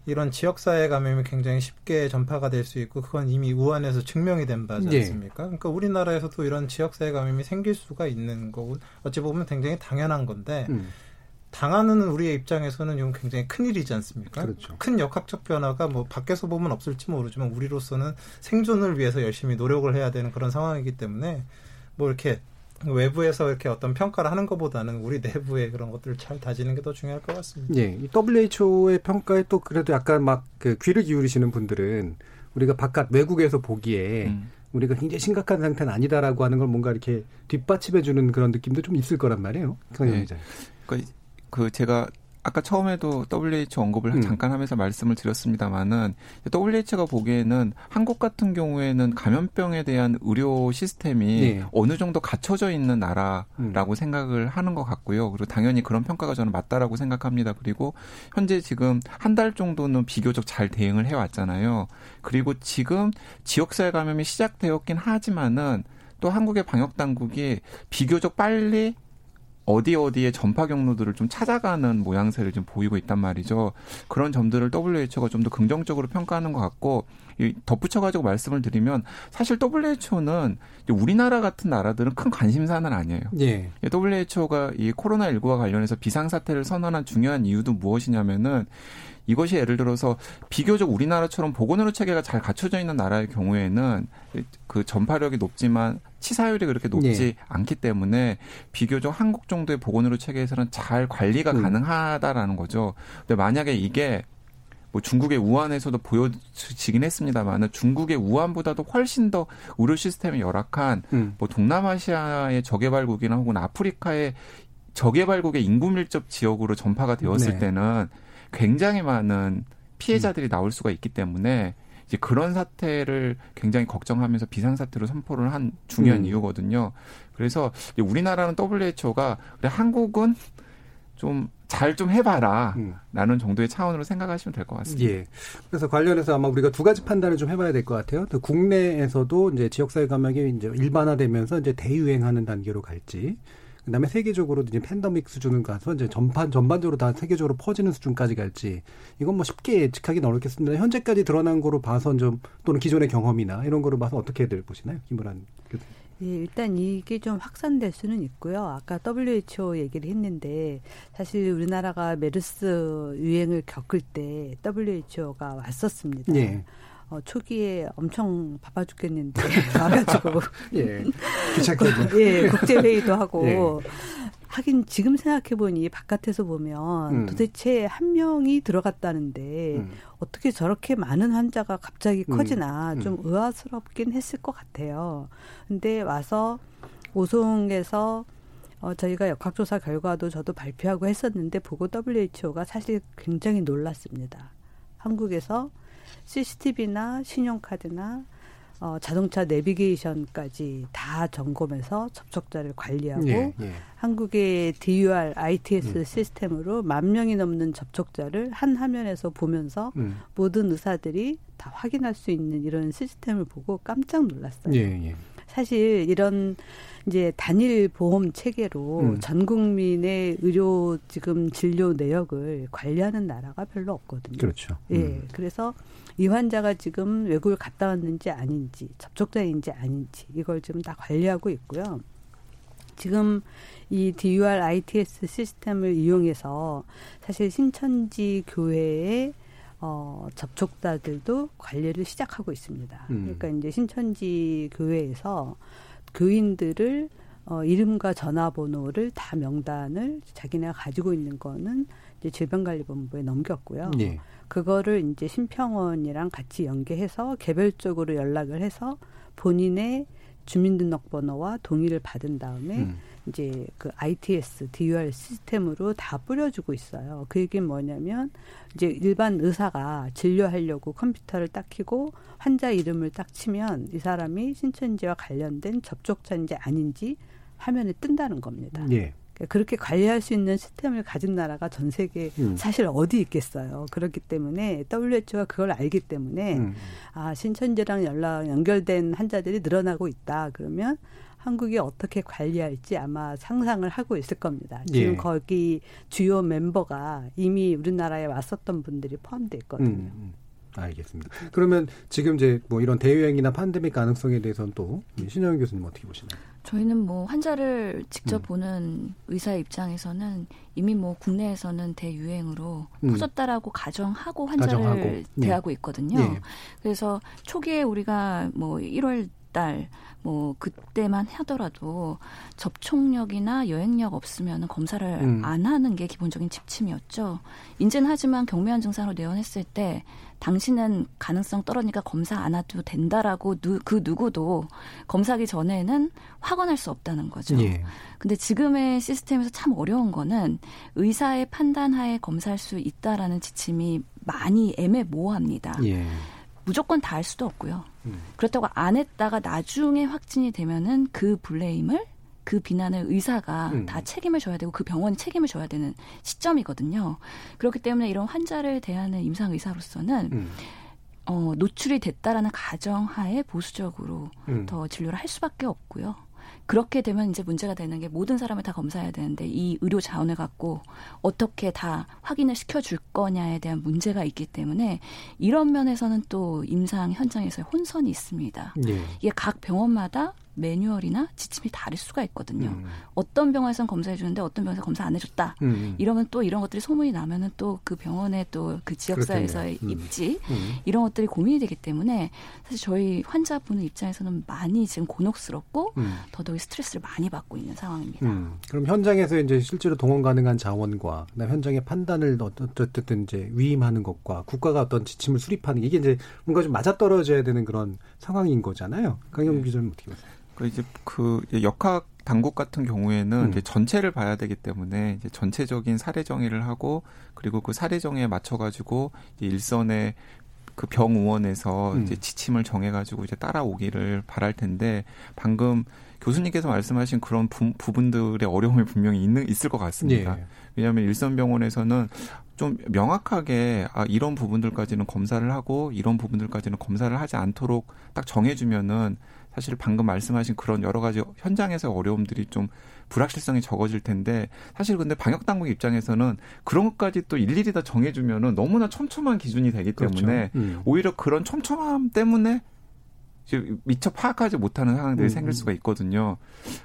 이런 지역사회 감염이 굉장히 쉽게 전파가 될 수 있고 그건 이미 우한에서 증명이 된 바지 예. 않습니까? 예. 그러니까 우리나라에서도 이런 지역사회 감염이 생길 수가 있는 거고 어찌 보면 굉장히 당연한 건데 음. 당하는 우리의 입장에서는 이건 굉장히 큰 일이지 않습니까? 그렇죠. 큰 역학적 변화가 뭐 밖에서 보면 없을지 모르지만 우리로서는 생존을 위해서 열심히 노력을 해야 되는 그런 상황이기 때문에 뭐 이렇게 외부에서 이렇게 어떤 평가를 하는 것보다는 우리 내부의 그런 것들을 잘 다지는 게 더 중요할 것 같습니다. 예. WHO의 평가에 또 그래도 약간 막 그 귀를 기울이시는 분들은 우리가 바깥 외국에서 보기에 음. 우리가 굉장히 심각한 상태는 아니다라고 하는 걸 뭔가 이렇게 뒷받침해 주는 그런 느낌도 좀 있을 거란 말이에요. 네. 그러니까 그 제가 아까 처음에도 WHO 언급을 음. 잠깐 하면서 말씀을 드렸습니다마는 WHO가 보기에는 한국 같은 경우에는 감염병에 대한 의료 시스템이 네. 어느 정도 갖춰져 있는 나라라고 음. 생각을 하는 것 같고요. 그리고 당연히 그런 평가가 저는 맞다라고 생각합니다. 그리고 현재 지금 한 달 정도는 비교적 잘 대응을 해왔잖아요. 그리고 지금 지역사회 감염이 시작되었긴 하지만은 또 한국의 방역 당국이 비교적 빨리 어디 어디에 전파 경로들을 좀 찾아가는 모양새를 좀 보이고 있단 말이죠. 그런 점들을 WHO가 좀 더 긍정적으로 평가하는 것 같고 덧붙여가지고 말씀을 드리면 사실 WHO는 우리나라 같은 나라들은 큰 관심사는 아니에요. 예. WHO가 이 코로나 19와 관련해서 비상 사태를 선언한 중요한 이유도 무엇이냐면은 이것이 예를 들어서 비교적 우리나라처럼 보건의료 체계가 잘 갖춰져 있는 나라의 경우에는 그 전파력이 높지만 치사율이 그렇게 높지 네. 않기 때문에 비교적 한국 정도의 보건의료 체계에서는 잘 관리가 음. 가능하다라는 거죠. 근데 만약에 이게 뭐 중국의 우한에서도 보여지긴 했습니다만 중국의 우한보다도 훨씬 더 의료 시스템이 열악한 음. 뭐 동남아시아의 저개발국이나 혹은 아프리카의 저개발국의 인구 밀접 지역으로 전파가 되었을 네. 때는 굉장히 많은 피해자들이 음. 나올 수가 있기 때문에 이제 그런 사태를 굉장히 걱정하면서 비상사태로 선포를 한 중요한 음. 이유거든요. 그래서 우리나라는 WHO가 그래 한국은 좀 잘좀 좀 해봐라. 음. 라는 정도의 차원으로 생각하시면 될 것 같습니다. 예. 그래서 관련해서 아마 우리가 두 가지 판단을 좀 해봐야 될 것 같아요. 국내에서도 이제 지역사회 감염이 이제 일반화되면서 이제 대유행하는 단계로 갈지, 그다음에 세계적으로 이제 팬더믹 수준을 가서 이제 전반 전반적으로 다 세계적으로 퍼지는 수준까지 갈지 이건 뭐 쉽게 예측하기는 어렵겠습니다. 현재까지 드러난 거로 봐서 좀 또는 기존의 경험이나 이런 거로 봐서 어떻게들 보시나요, 김문환 교수님? 예, 일단 이게 좀 확산될 수는 있고요. 아까 WHO 얘기를 했는데 사실 우리나라가 메르스 유행을 겪을 때 WHO가 왔었습니다. 예. 어, 초기에 엄청 바빠 죽겠는데 와가지고 예 귀찮게 예 국제 회의도 하고 예. 하긴 지금 생각해 보니 바깥에서 보면 음. 도대체 한 명이 들어갔다는데 음. 어떻게 저렇게 많은 환자가 갑자기 음. 커지나 음. 좀 의아스럽긴 했을 것 같아요. 근데 와서 오송에서 어, 저희가 역학조사 결과도 저도 발표하고 했었는데 보고 WHO가 사실 굉장히 놀랐습니다. 한국에서 CCTV나 신용카드나 어, 자동차 내비게이션까지 다 점검해서 접촉자를 관리하고 예, 예. 한국의 DUR ITS 음. 시스템으로 만 명이 넘는 접촉자를 한 화면에서 보면서 음. 모든 의사들이 다 확인할 수 있는 이런 시스템을 보고 깜짝 놀랐어요. 예, 예. 사실 이런 이제 단일 보험 체계로 음. 전 국민의 의료 지금 진료 내역을 관리하는 나라가 별로 없거든요. 그렇죠. 예. 음. 그래서 이 환자가 지금 외국을 갔다 왔는지 아닌지 접촉자인지 아닌지 이걸 지금 다 관리하고 있고요. 지금 이 DUR ITS 시스템을 이용해서 사실 신천지 교회의 어, 접촉자들도 관리를 시작하고 있습니다. 음. 그러니까 이제 신천지 교회에서 교인들을 어, 이름과 전화번호를 다 명단을 자기네가 가지고 있는 거는 이제 질병관리본부에 넘겼고요. 네. 그거를 이제 심평원이랑 같이 연계해서 개별적으로 연락을 해서 본인의 주민등록번호와 동의를 받은 다음에 음. 이제 그 ITS, DUR 시스템으로 다 뿌려주고 있어요. 그 얘기는 뭐냐면 이제 일반 의사가 진료하려고 컴퓨터를 딱 키고 환자 이름을 딱 치면 이 사람이 신천지와 관련된 접촉자인지 아닌지 화면에 뜬다는 겁니다. 예. 그러니까 그렇게 관리할 수 있는 시스템을 가진 나라가 전 세계 음. 사실 어디 있겠어요. 그렇기 때문에 WHO가 그걸 알기 때문에 음. 아 신천지랑 연락 연결된 환자들이 늘어나고 있다. 그러면 한국이 어떻게 관리할지 아마 상상을 하고 있을 겁니다. 지금 예. 거기 주요 멤버가 이미 우리나라에 왔었던 분들이 포함되어 있거든요. 음, 음. 알겠습니다. 그러면 지금 이제 뭐 이런 대유행이나 팬데믹 가능성에 대해서는 또 신영 교수님 어떻게 보시나요? 저희는 뭐 환자를 직접 음. 보는 의사 입장에서는 이미 뭐 국내에서는 대유행으로 음. 퍼졌다라고 가정하고 환자를 가정하고. 네. 대하고 있거든요. 네. 그래서 초기에 우리가 뭐 1월 달, 뭐 그때만 하더라도 접촉력이나 여행력 없으면 검사를 음. 안 하는 게 기본적인 지침이었죠. 인제는 하지만 경미한 증상으로 내원했을 때 당신은 가능성 떨어지니까 검사 안 해도 된다라고 누, 그 누구도 검사하기 전에는 확언할 수 없다는 거죠. 예. 근데 지금의 시스템에서 참 어려운 거는 의사의 판단하에 검사할 수 있다라는 지침이 많이 애매모호합니다. 예. 무조건 다 할 수도 없고요. 음. 그렇다고 안 했다가 나중에 확진이 되면은 그 블레임을 그 비난을 의사가 음. 다 책임을 져야 되고 그 병원이 책임을 져야 되는 시점이거든요. 그렇기 때문에 이런 환자를 대하는 임상 의사로서는 음. 어, 노출이 됐다라는 가정하에 보수적으로 음. 더 진료를 할 수밖에 없고요. 그렇게 되면 이제 문제가 되는 게 모든 사람을 다 검사해야 되는데 이 의료 자원을 갖고 어떻게 다 확인을 시켜줄 거냐에 대한 문제가 있기 때문에 이런 면에서는 또 임상 현장에서의 혼선이 있습니다. 예. 이게 각 병원마다 매뉴얼이나 지침이 다를 수가 있거든요. 음. 어떤 병원에서는 검사해 주는데 어떤 병원에서 검사 안 해줬다. 음. 이러면 또 이런 것들이 소문이 나면은 또 그 병원의 또 그 지역사회에서의 음. 입지 음. 이런 것들이 고민이 되기 때문에 사실 저희 환자분의 입장에서는 많이 지금 곤혹스럽고 음. 더더욱 스트레스를 많이 받고 있는 상황입니다. 음. 그럼 현장에서 이제 실제로 동원 가능한 자원과 현장의 판단을 어떻든 이제 위임하는 것과 국가가 어떤 지침을 수립하는 이게 이제 뭔가 좀 맞아떨어져야 되는 그런 상황인 거잖아요. 강영 네. 기자님 어떻게 보세요? 그 이제 그 역학 당국 같은 경우에는 음. 이제 전체를 봐야 되기 때문에 이제 전체적인 사례 정의를 하고 그리고 그 사례 정의에 맞춰 가지고 일선의 그 병의원에서 음. 이제 지침을 정해 가지고 이제 따라오기를 바랄 텐데 방금 교수님께서 말씀하신 그런 부, 분들의 어려움이 분명히 있는 있을 것 같습니다. 예. 왜냐하면 일선 병원에서는 좀 명확하게 아 이런 부분들까지는 검사를 하고 이런 부분들까지는 검사를 하지 않도록 딱 정해주면은 사실 방금 말씀하신 그런 여러 가지 현장에서 어려움들이 좀 불확실성이 적어질 텐데 사실 근데 방역 당국 입장에서는 그런 것까지 또 일일이 다 정해주면은 너무나 촘촘한 기준이 되기 때문에 그렇죠. 음. 오히려 그런 촘촘함 때문에 미처 파악하지 못하는 상황들이 음. 생길 수가 있거든요.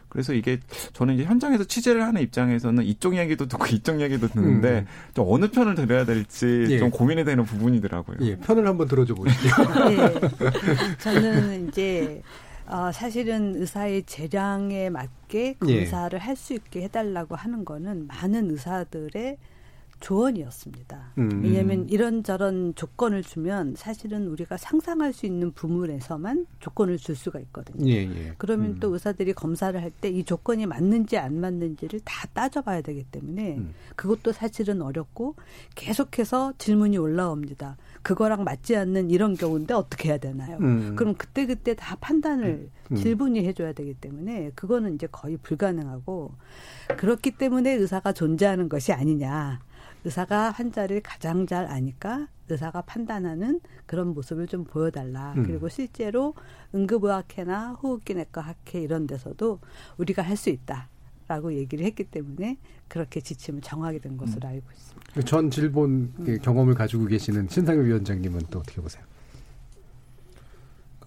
그래서 이게 저는 이제 현장에서 취재를 하는 입장에서는 이쪽 이야기도 듣고 이쪽 이야기도 듣는데 음. 좀 어느 편을 들어야 될지 예. 좀 고민이 되는 부분이더라고요. 예, 편을 한번 들어줘 보시죠. 네. 저는 이제 어, 사실은 의사의 재량에 맞게 검사를 예. 할수 있게 해달라고 하는 거는 많은 의사들의 조언이었습니다. 음. 왜냐하면 이런저런 조건을 주면 사실은 우리가 상상할 수 있는 부문에서만 조건을 줄 수가 있거든요. 예, 예. 그러면 음. 또 의사들이 검사를 할 때 이 조건이 맞는지 안 맞는지를 다 따져봐야 되기 때문에 음. 그것도 사실은 어렵고 계속해서 질문이 올라옵니다. 그거랑 맞지 않는 이런 경우인데 어떻게 해야 되나요? 음. 그럼 그때 그때 다 판단을 음. 질문이 해줘야 되기 때문에 그거는 이제 거의 불가능하고 그렇기 때문에 의사가 존재하는 것이 아니냐. 의사가 환자를 가장 잘 아니까 의사가 판단하는 그런 모습을 좀 보여달라. 음. 그리고 실제로 응급의학회나 호흡기내과 학회 이런 데서도 우리가 할 수 있다. 라고 얘기를 했기 때문에 그렇게 지침을 정하게 된 것으로 음. 알고 있습니다. 전 질본 음. 경험을 가지고 계시는 신상엽 위원장님은 또 어떻게 보세요?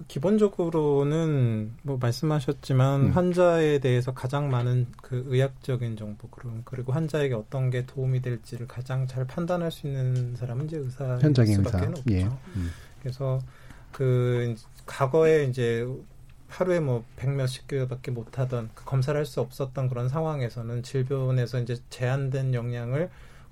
기본적으로는 뭐 말씀하셨지만 음. 환자에 대해서 가장 많은 그 의학적인 정보 그런 그리고 환자에게 어떤 게 도움이 될지를 가장 잘 판단할 수 있는 사람은 이제 의사 현장의 수밖에 의사. 없죠. 예. 음. 그래서 그 과거에 이제 하루에 뭐 백 몇십 개밖에 못 하던 그 검사를 할 수 없었던 그런 상황에서는 질병에서 이제 제한된 역량을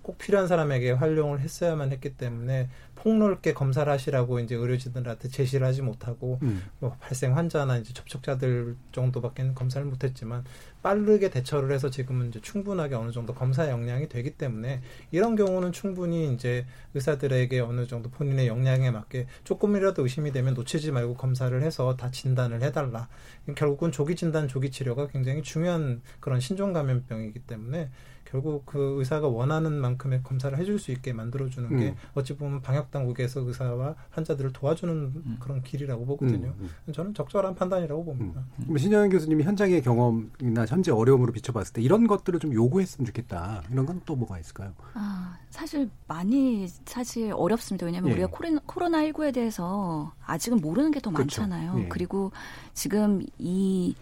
꼭 필요한 사람에게 활용을 했어야만 했기 때문에 폭넓게 검사를 하시라고 이제 의료진들한테 제시를 하지 못하고 음. 뭐 발생 환자나 이제 접촉자들 정도밖에는 검사를 못했지만 빠르게 대처를 해서 지금은 이제 충분하게 어느 정도 검사 역량이 되기 때문에 이런 경우는 충분히 이제 의사들에게 어느 정도 본인의 역량에 맞게 조금이라도 의심이 되면 놓치지 말고 검사를 해서 다 진단을 해달라. 결국은 조기 진단, 조기 치료가 굉장히 중요한 그런 신종 감염병이기 때문에 결국 그 의사가 원하는 만큼의 검사를 해줄 수 있게 만들어주는 음. 게 어찌 보면 방역 당국에서 의사와 환자들을 도와주는 음. 그런 길이라고 보거든요. 음. 음. 저는 적절한 판단이라고 봅니다. 음. 신영현 교수님이 현장의 경험이나 현재 어려움으로 비춰봤을 때 이런 것들을 좀 요구했으면 좋겠다. 이런 건 또 뭐가 있을까요? 아, 사실 많이 사실 어렵습니다. 왜냐하면 예. 우리가 코로나 19에 대해서 아직은 모르는 게 더 많잖아요. 그렇죠. 예. 그리고 지금 이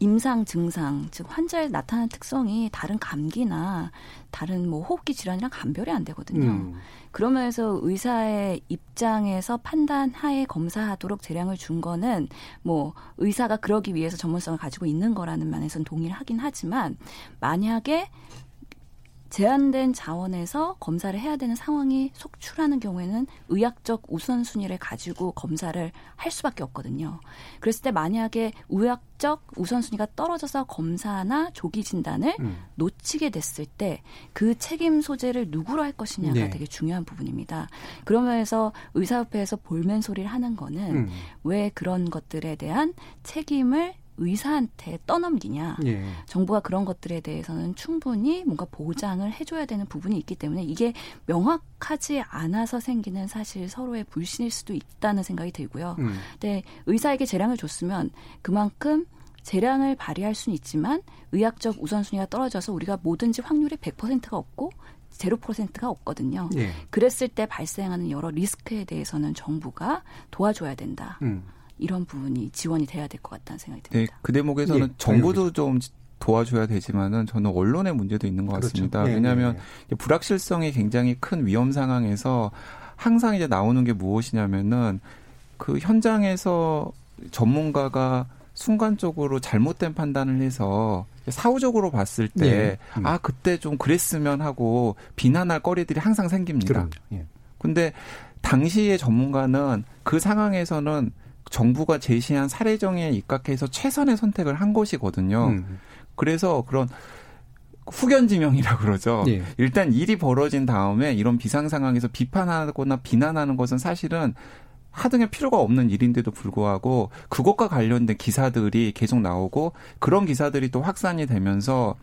임상 증상, 즉 환자에 나타나는 특성이 다른 감기나 다른 뭐 호흡기 질환이랑 감별이 안 되거든요. 음. 그러면서 의사의 입장에서 판단하에 검사하도록 재량을 준 거는 뭐 의사가 그러기 위해서 전문성을 가지고 있는 거라는 면에서는 동의를 하긴 하지만 만약에 제한된 자원에서 검사를 해야 되는 상황이 속출하는 경우에는 의학적 우선순위를 가지고 검사를 할 수밖에 없거든요. 그랬을 때 만약에 의학적 우선순위가 떨어져서 검사나 조기 진단을 음. 놓치게 됐을 때 그 책임 소재를 누구로 할 것이냐가 네. 되게 중요한 부분입니다. 그러면서 의사협회에서 볼멘 소리를 하는 거는 음. 왜 그런 것들에 대한 책임을 의사한테 떠넘기냐. 예. 정부가 그런 것들에 대해서는 충분히 뭔가 보장을 해줘야 되는 부분이 있기 때문에 이게 명확하지 않아서 생기는 사실 서로의 불신일 수도 있다는 생각이 들고요. 음. 근데 의사에게 재량을 줬으면 그만큼 재량을 발휘할 수는 있지만 의학적 우선순위가 떨어져서 우리가 뭐든지 확률이 100%가 없고 제로 퍼센트가 없거든요. 예. 그랬을 때 발생하는 여러 리스크에 대해서는 정부가 도와줘야 된다. 음. 이런 부분이 지원이 돼야 될 것 같다는 생각이 네, 듭니다. 네, 그 대목에서는 예, 정부도 좀 도와줘야 되지만은 저는 언론의 문제도 있는 것 그렇죠. 같습니다. 그렇죠. 왜냐하면 네, 불확실성이 굉장히 큰 위험 상황에서 항상 이제 나오는 게 무엇이냐면은 그 현장에서 전문가가 순간적으로 잘못된 판단을 해서 사후적으로 봤을 때, 예. 음. 아, 그때 좀 그랬으면 하고 비난할 거리들이 항상 생깁니다. 그럼요. 예. 근데 당시의 전문가는 그 상황에서는 정부가 제시한 사례정에 입각해서 최선의 선택을 한 것이거든요. 음. 그래서 그런 후견지명이라 그러죠. 예. 일단 일이 벌어진 다음에 이런 비상 상황에서 비판하거나 비난하는 것은 사실은 하등의 필요가 없는 일인데도 불구하고 그것과 관련된 기사들이 계속 나오고 그런 기사들이 또 확산이 되면서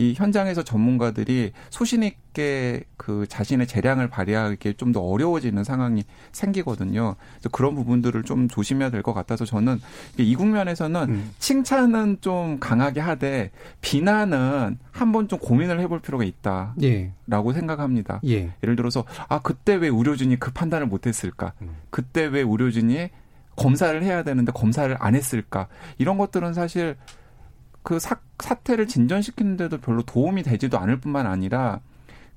이 현장에서 전문가들이 소신 있게 그 자신의 재량을 발휘하기 좀 더 어려워지는 상황이 생기거든요. 그래서 그런 부분들을 좀 조심해야 될 것 같아서 저는 이 국면에서는 음. 칭찬은 좀 강하게 하되 비난은 한번 좀 고민을 해볼 필요가 있다라고 예. 생각합니다. 예. 를 들어서 아 그때 왜 의료진이 그 판단을 못했을까? 음. 그때 왜 의료진이 검사를 해야 되는데 검사를 안 했을까? 이런 것들은 사실 그 사, 사태를 진전시키는데도 별로 도움이 되지도 않을 뿐만 아니라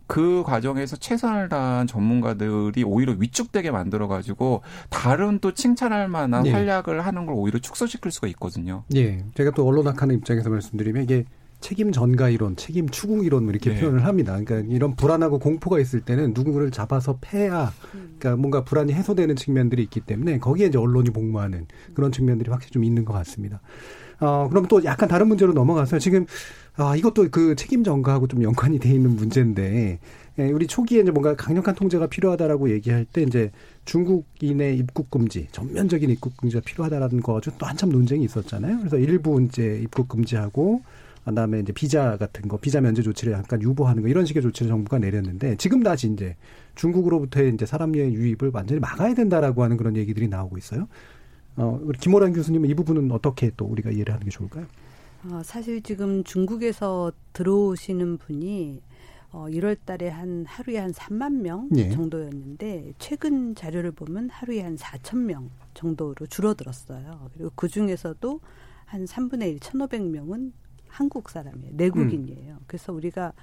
그 과정에서 최선을 다한 전문가들이 오히려 위축되게 만들어 가지고 다른 또 칭찬할 만한 예. 활약을 하는 걸 오히려 축소시킬 수가 있거든요. 예. 제가 또 언론 학하는 입장에서 말씀드리면 이게 책임 전가 이론, 책임 추궁 이론 뭐 이렇게 네. 표현을 합니다. 그러니까 이런 불안하고 공포가 있을 때는 누구를 잡아서 패야, 그러니까 뭔가 불안이 해소되는 측면들이 있기 때문에 거기에 이제 언론이 복무하는 그런 측면들이 확실히 좀 있는 것 같습니다. 어, 그럼 또 약간 다른 문제로 넘어가서 지금 아, 이것도 그 책임 전가하고 좀 연관이 돼 있는 문제인데 예, 우리 초기에 이제 뭔가 강력한 통제가 필요하다라고 얘기할 때 이제 중국인의 입국 금지, 전면적인 입국 금지가 필요하다라는 거 가지고 또 한참 논쟁이 있었잖아요. 그래서 일부 이제 입국 금지하고 그다음에 이제 비자 같은 거, 비자 면제 조치를 약간 유보하는 거 이런 식의 조치를 정부가 내렸는데 지금 다시 이제 중국으로부터의 이제 사람의 유입을 완전히 막아야 된다라고 하는 그런 얘기들이 나오고 있어요. 어, 우리 김호란 교수님은 이 부분은 어떻게 또 우리가 이해를 하는 게 좋을까요? 어, 사실 지금 중국에서 들어오시는 분이 어, 1월 달에 한 하루에 한 3만 명 예. 정도였는데 최근 자료를 보면 하루에 한 4천 명 정도로 줄어들었어요. 그리고 그 중에서도 한 3분의 1, 1,500명은 한국 사람이에요. 내국인이에요. 음. 그래서 우리가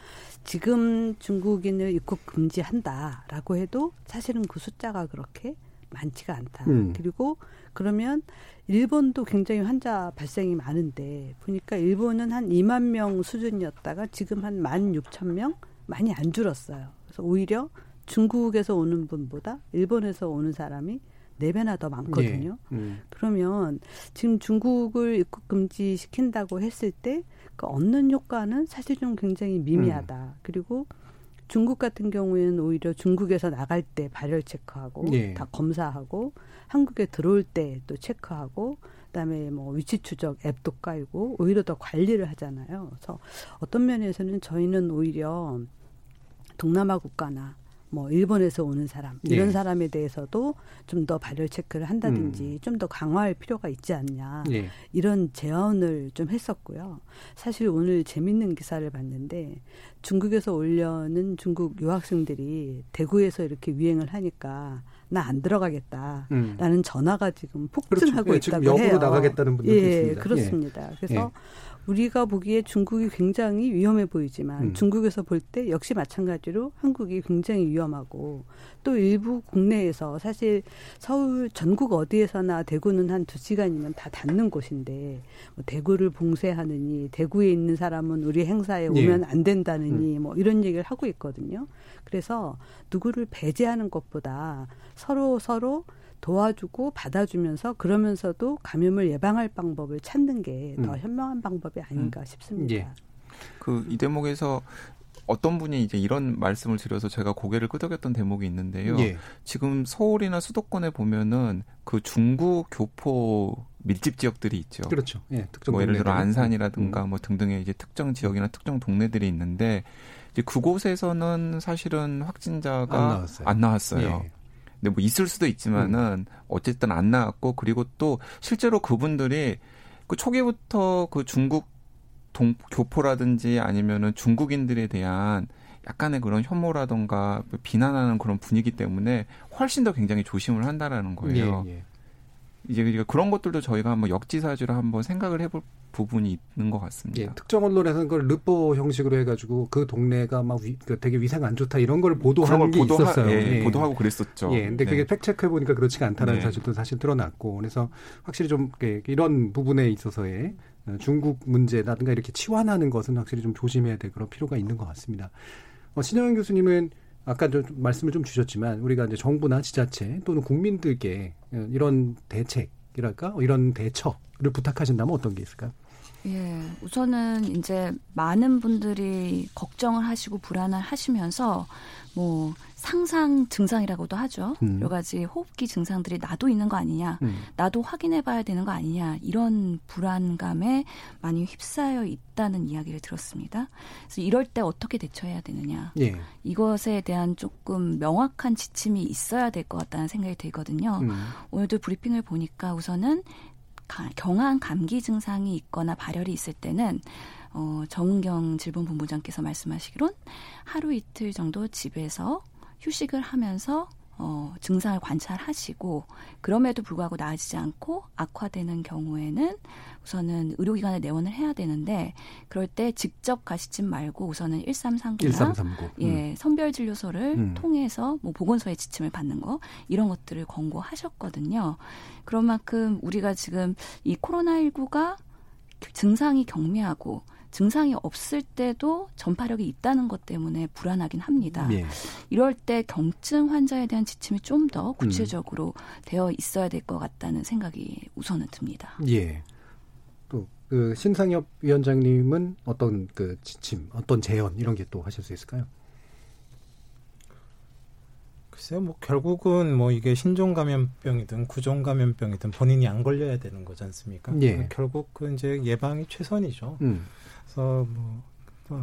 지금 중국인을 입국 금지한다라고 해도 사실은 그 숫자가 그렇게 많지가 않다. 음. 그리고 그러면 일본도 굉장히 환자 발생이 많은데 보니까 일본은 한 2만 명 수준이었다가 지금 한 1만 6천 명 많이 안 줄었어요. 그래서 오히려 중국에서 오는 분보다 일본에서 오는 사람이 네 배나 더 많거든요. 예. 음. 그러면 지금 중국을 입국 금지 시킨다고 했을 때 그 얻는 효과는 사실 좀 굉장히 미미하다. 음. 그리고 중국 같은 경우에는 오히려 중국에서 나갈 때 발열 체크하고 예. 다 검사하고 한국에 들어올 때 또 체크하고 그다음에 뭐 위치 추적 앱도 깔고 오히려 더 관리를 하잖아요. 그래서 어떤 면에서는 저희는 오히려 동남아 국가나 뭐 일본에서 오는 사람 이런 예. 사람에 대해서도 좀 더 발열 체크를 한다든지 음. 좀더 강화할 필요가 있지 않냐 예. 이런 제언을 좀 했었고요. 사실 오늘 재밌는 기사를 봤는데 중국에서 올려는 중국 유학생들이 대구에서 이렇게 유행을 하니까 나 안 들어가겠다라는 음. 전화가 지금 폭증하고 그렇죠. 예, 있다고 지금 역으로 해요. 나가겠다는 분들도 예, 있습니다. 그렇습니다. 예. 그래서 우리가 보기에 중국이 굉장히 위험해 보이지만 음. 중국에서 볼 때 역시 마찬가지로 한국이 굉장히 위험하고 또 일부 국내에서 사실 서울 전국 어디에서나 대구는 한 두 시간이면 다 닿는 곳인데 뭐 대구를 봉쇄하느니 대구에 있는 사람은 우리 행사에 예. 오면 예. 안 된다느니 음. 뭐 이런 얘기를 하고 있거든요. 그래서 누구를 배제하는 것보다 서로 서로 도와주고 받아주면서 그러면서도 감염을 예방할 방법을 찾는 게더 음. 현명한 방법이 아닌가 음. 싶습니다. 예. 그이 대목에서 어떤 분이 이제 이런 말씀을 드려서 제가 고개를 끄덕였던 대목이 있는데요. 예. 지금 서울이나 수도권에 보면은 그 중구 교포 밀집 지역들이 있죠. 그렇죠. 예, 특정 뭐 예를 들어 안산이라든가 음. 뭐 등등의 이제 특정 지역이나 특정 동네들이 있는데 이제 그곳에서는 사실은 확진자가 안 나왔어요. 안 나왔어요. 예. 근데 뭐 있을 수도 있지만은 음. 어쨌든 안 나왔고 그리고 또 실제로 그분들이 그 초기부터 그 중국 동, 교포라든지 아니면은 중국인들에 대한 약간의 그런 혐오라던가 비난하는 그런 분위기 때문에 훨씬 더 굉장히 조심을 한다라는 거예요. 예, 예. 이제 그러니까 그런 것들도 저희가 한번 역지사지로 한번 생각을 해볼 부분이 있는 것 같습니다. 예, 특정 언론에서는 그걸 르포 형식으로 해가지고 그 동네가 막 위, 그 되게 위생 안 좋다 이런 걸 보도하는 게 보도하, 있었어요. 예, 예. 보도하고 그랬었죠. 예, 근데 그게 네. 팩 체크해 보니까 그렇지가 않다는 네. 사실도 사실 드러났고 그래서 확실히 좀 이런 부분에 있어서의 중국 문제라든가 이렇게 치환하는 것은 확실히 좀 조심해야 될 그런 필요가 있는 것 같습니다. 어, 신영현 교수님은 아까 좀 말씀을 좀 주셨지만 우리가 이제 정부나 지자체 또는 국민들께 이런 대책이랄까 이런 대처 를 부탁하신다면 어떤 게 있을까요? 예, 우선은 이제 많은 분들이 걱정을 하시고 불안을 하시면서 뭐 상상 증상이라고도 하죠. 음. 여러 가지 호흡기 증상들이 나도 있는 거 아니냐, 음. 나도 확인해 봐야 되는 거 아니냐, 이런 불안감에 많이 휩싸여 있다는 이야기를 들었습니다. 그래서 이럴 때 어떻게 대처해야 되느냐. 예. 이것에 대한 조금 명확한 지침이 있어야 될 것 같다는 생각이 들거든요. 음. 오늘도 브리핑을 보니까 우선은 경한 감기 증상이 있거나 발열이 있을 때는 어, 정은경 질병본부장께서 말씀하시기론 하루 이틀 정도 집에서 휴식을 하면서 어, 증상을 관찰하시고 그럼에도 불구하고 나아지지 않고 악화되는 경우에는 우선은 의료기관에 내원을 해야 되는데 그럴 때 직접 가시지 말고 우선은 1339나 1339. 예, 음. 선별 진료소를 음. 통해서 뭐 보건소의 지침을 받는 거 이런 것들을 권고하셨거든요. 그런 만큼 우리가 지금 이 코로나19가 증상이 경미하고 증상이 없을 때도 전파력이 있다는 것 때문에 불안하긴 합니다. 예. 이럴 때 경증 환자에 대한 지침이 좀 더 구체적으로 음. 되어 있어야 될 것 같다는 생각이 우선은 듭니다. 예. 또그 신상엽 위원장님은 어떤 그 지침, 어떤 제언 이런 게 또 하실 수 있을까요? 글쎄요, 뭐 결국은 뭐 이게 신종 감염병이든 구종 감염병이든 본인이 안 걸려야 되는 거지 않습니까? 예. 결국 그 이제 예방이 최선이죠. 음. 그래서 뭐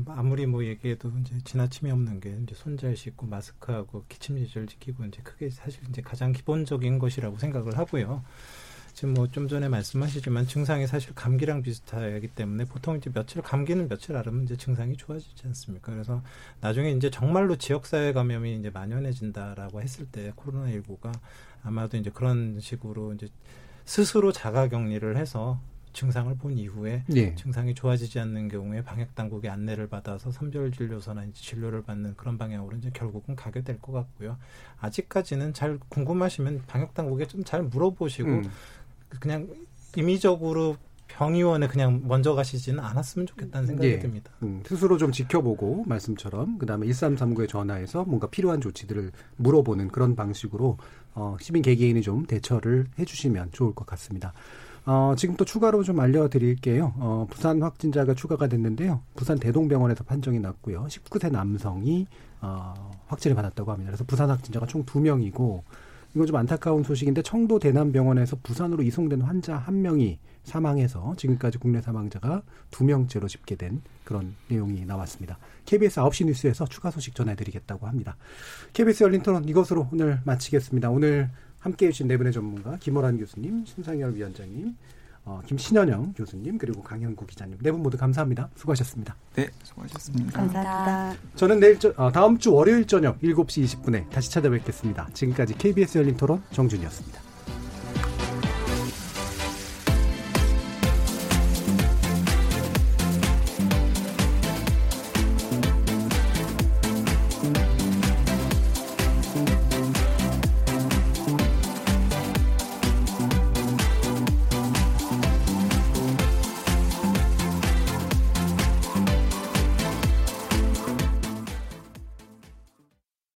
아무리 뭐 얘기해도 이제 지나침이 없는 게 이제 손잘 씻고 마스크하고 기침 예절 지키고 이제 그게 사실 이제 가장 기본적인 것이라고 생각을 하고요. 지금 뭐 좀 전에 말씀하시지만 증상이 사실 감기랑 비슷하기 때문에 보통 이제 며칠 감기는 며칠 앓으면 이제 증상이 좋아지지 않습니까? 그래서 나중에 이제 정말로 지역사회 감염이 이제 만연해진다라고 했을 때 코로나 19가 아마도 이제 그런 식으로 이제 스스로 자가 격리를 해서 증상을 본 이후에 네. 증상이 좋아지지 않는 경우에 방역 당국의 안내를 받아서 선별 진료소나 이제 진료를 받는 그런 방향으로 이제 결국은 가게 될 것 같고요. 아직까지는 잘 궁금하시면 방역 당국에 좀 잘 물어보시고 음. 그냥 임의적으로 병의원에 그냥 먼저 가시지는 않았으면 좋겠다는 생각이 예. 듭니다. 음, 스스로 좀 지켜보고 말씀처럼 그다음에 1339에 전화해서 뭔가 필요한 조치들을 물어보는 그런 방식으로 어, 시민 개개인이 좀 대처를 해주시면 좋을 것 같습니다. 어, 지금 또 추가로 좀 알려드릴게요. 어, 부산 확진자가 추가가 됐는데요. 부산 대동병원에서 판정이 났고요. 19세 남성이 어, 확진을 받았다고 합니다. 그래서 부산 확진자가 총 두명이고 이건 좀 안타까운 소식인데 청도 대남병원에서 부산으로 이송된 환자 한 명이 사망해서 지금까지 국내 사망자가 두 명째로 집계된 그런 내용이 나왔습니다. KBS 9시 뉴스에서 추가 소식 전해드리겠다고 합니다. KBS 열린 토론 이것으로 오늘 마치겠습니다. 오늘 함께해 주신 네 분의 전문가 김호란 교수님, 신상열 위원장님, 어, 김신현영 교수님 그리고 강현구 기자님 네 분 모두 감사합니다. 수고하셨습니다. 네, 수고하셨습니다. 감사합니다. 저는 내일 저, 어, 다음 주 월요일 저녁 7시 20분에 다시 찾아뵙겠습니다. 지금까지 KBS 열린 토론 정준이었습니다.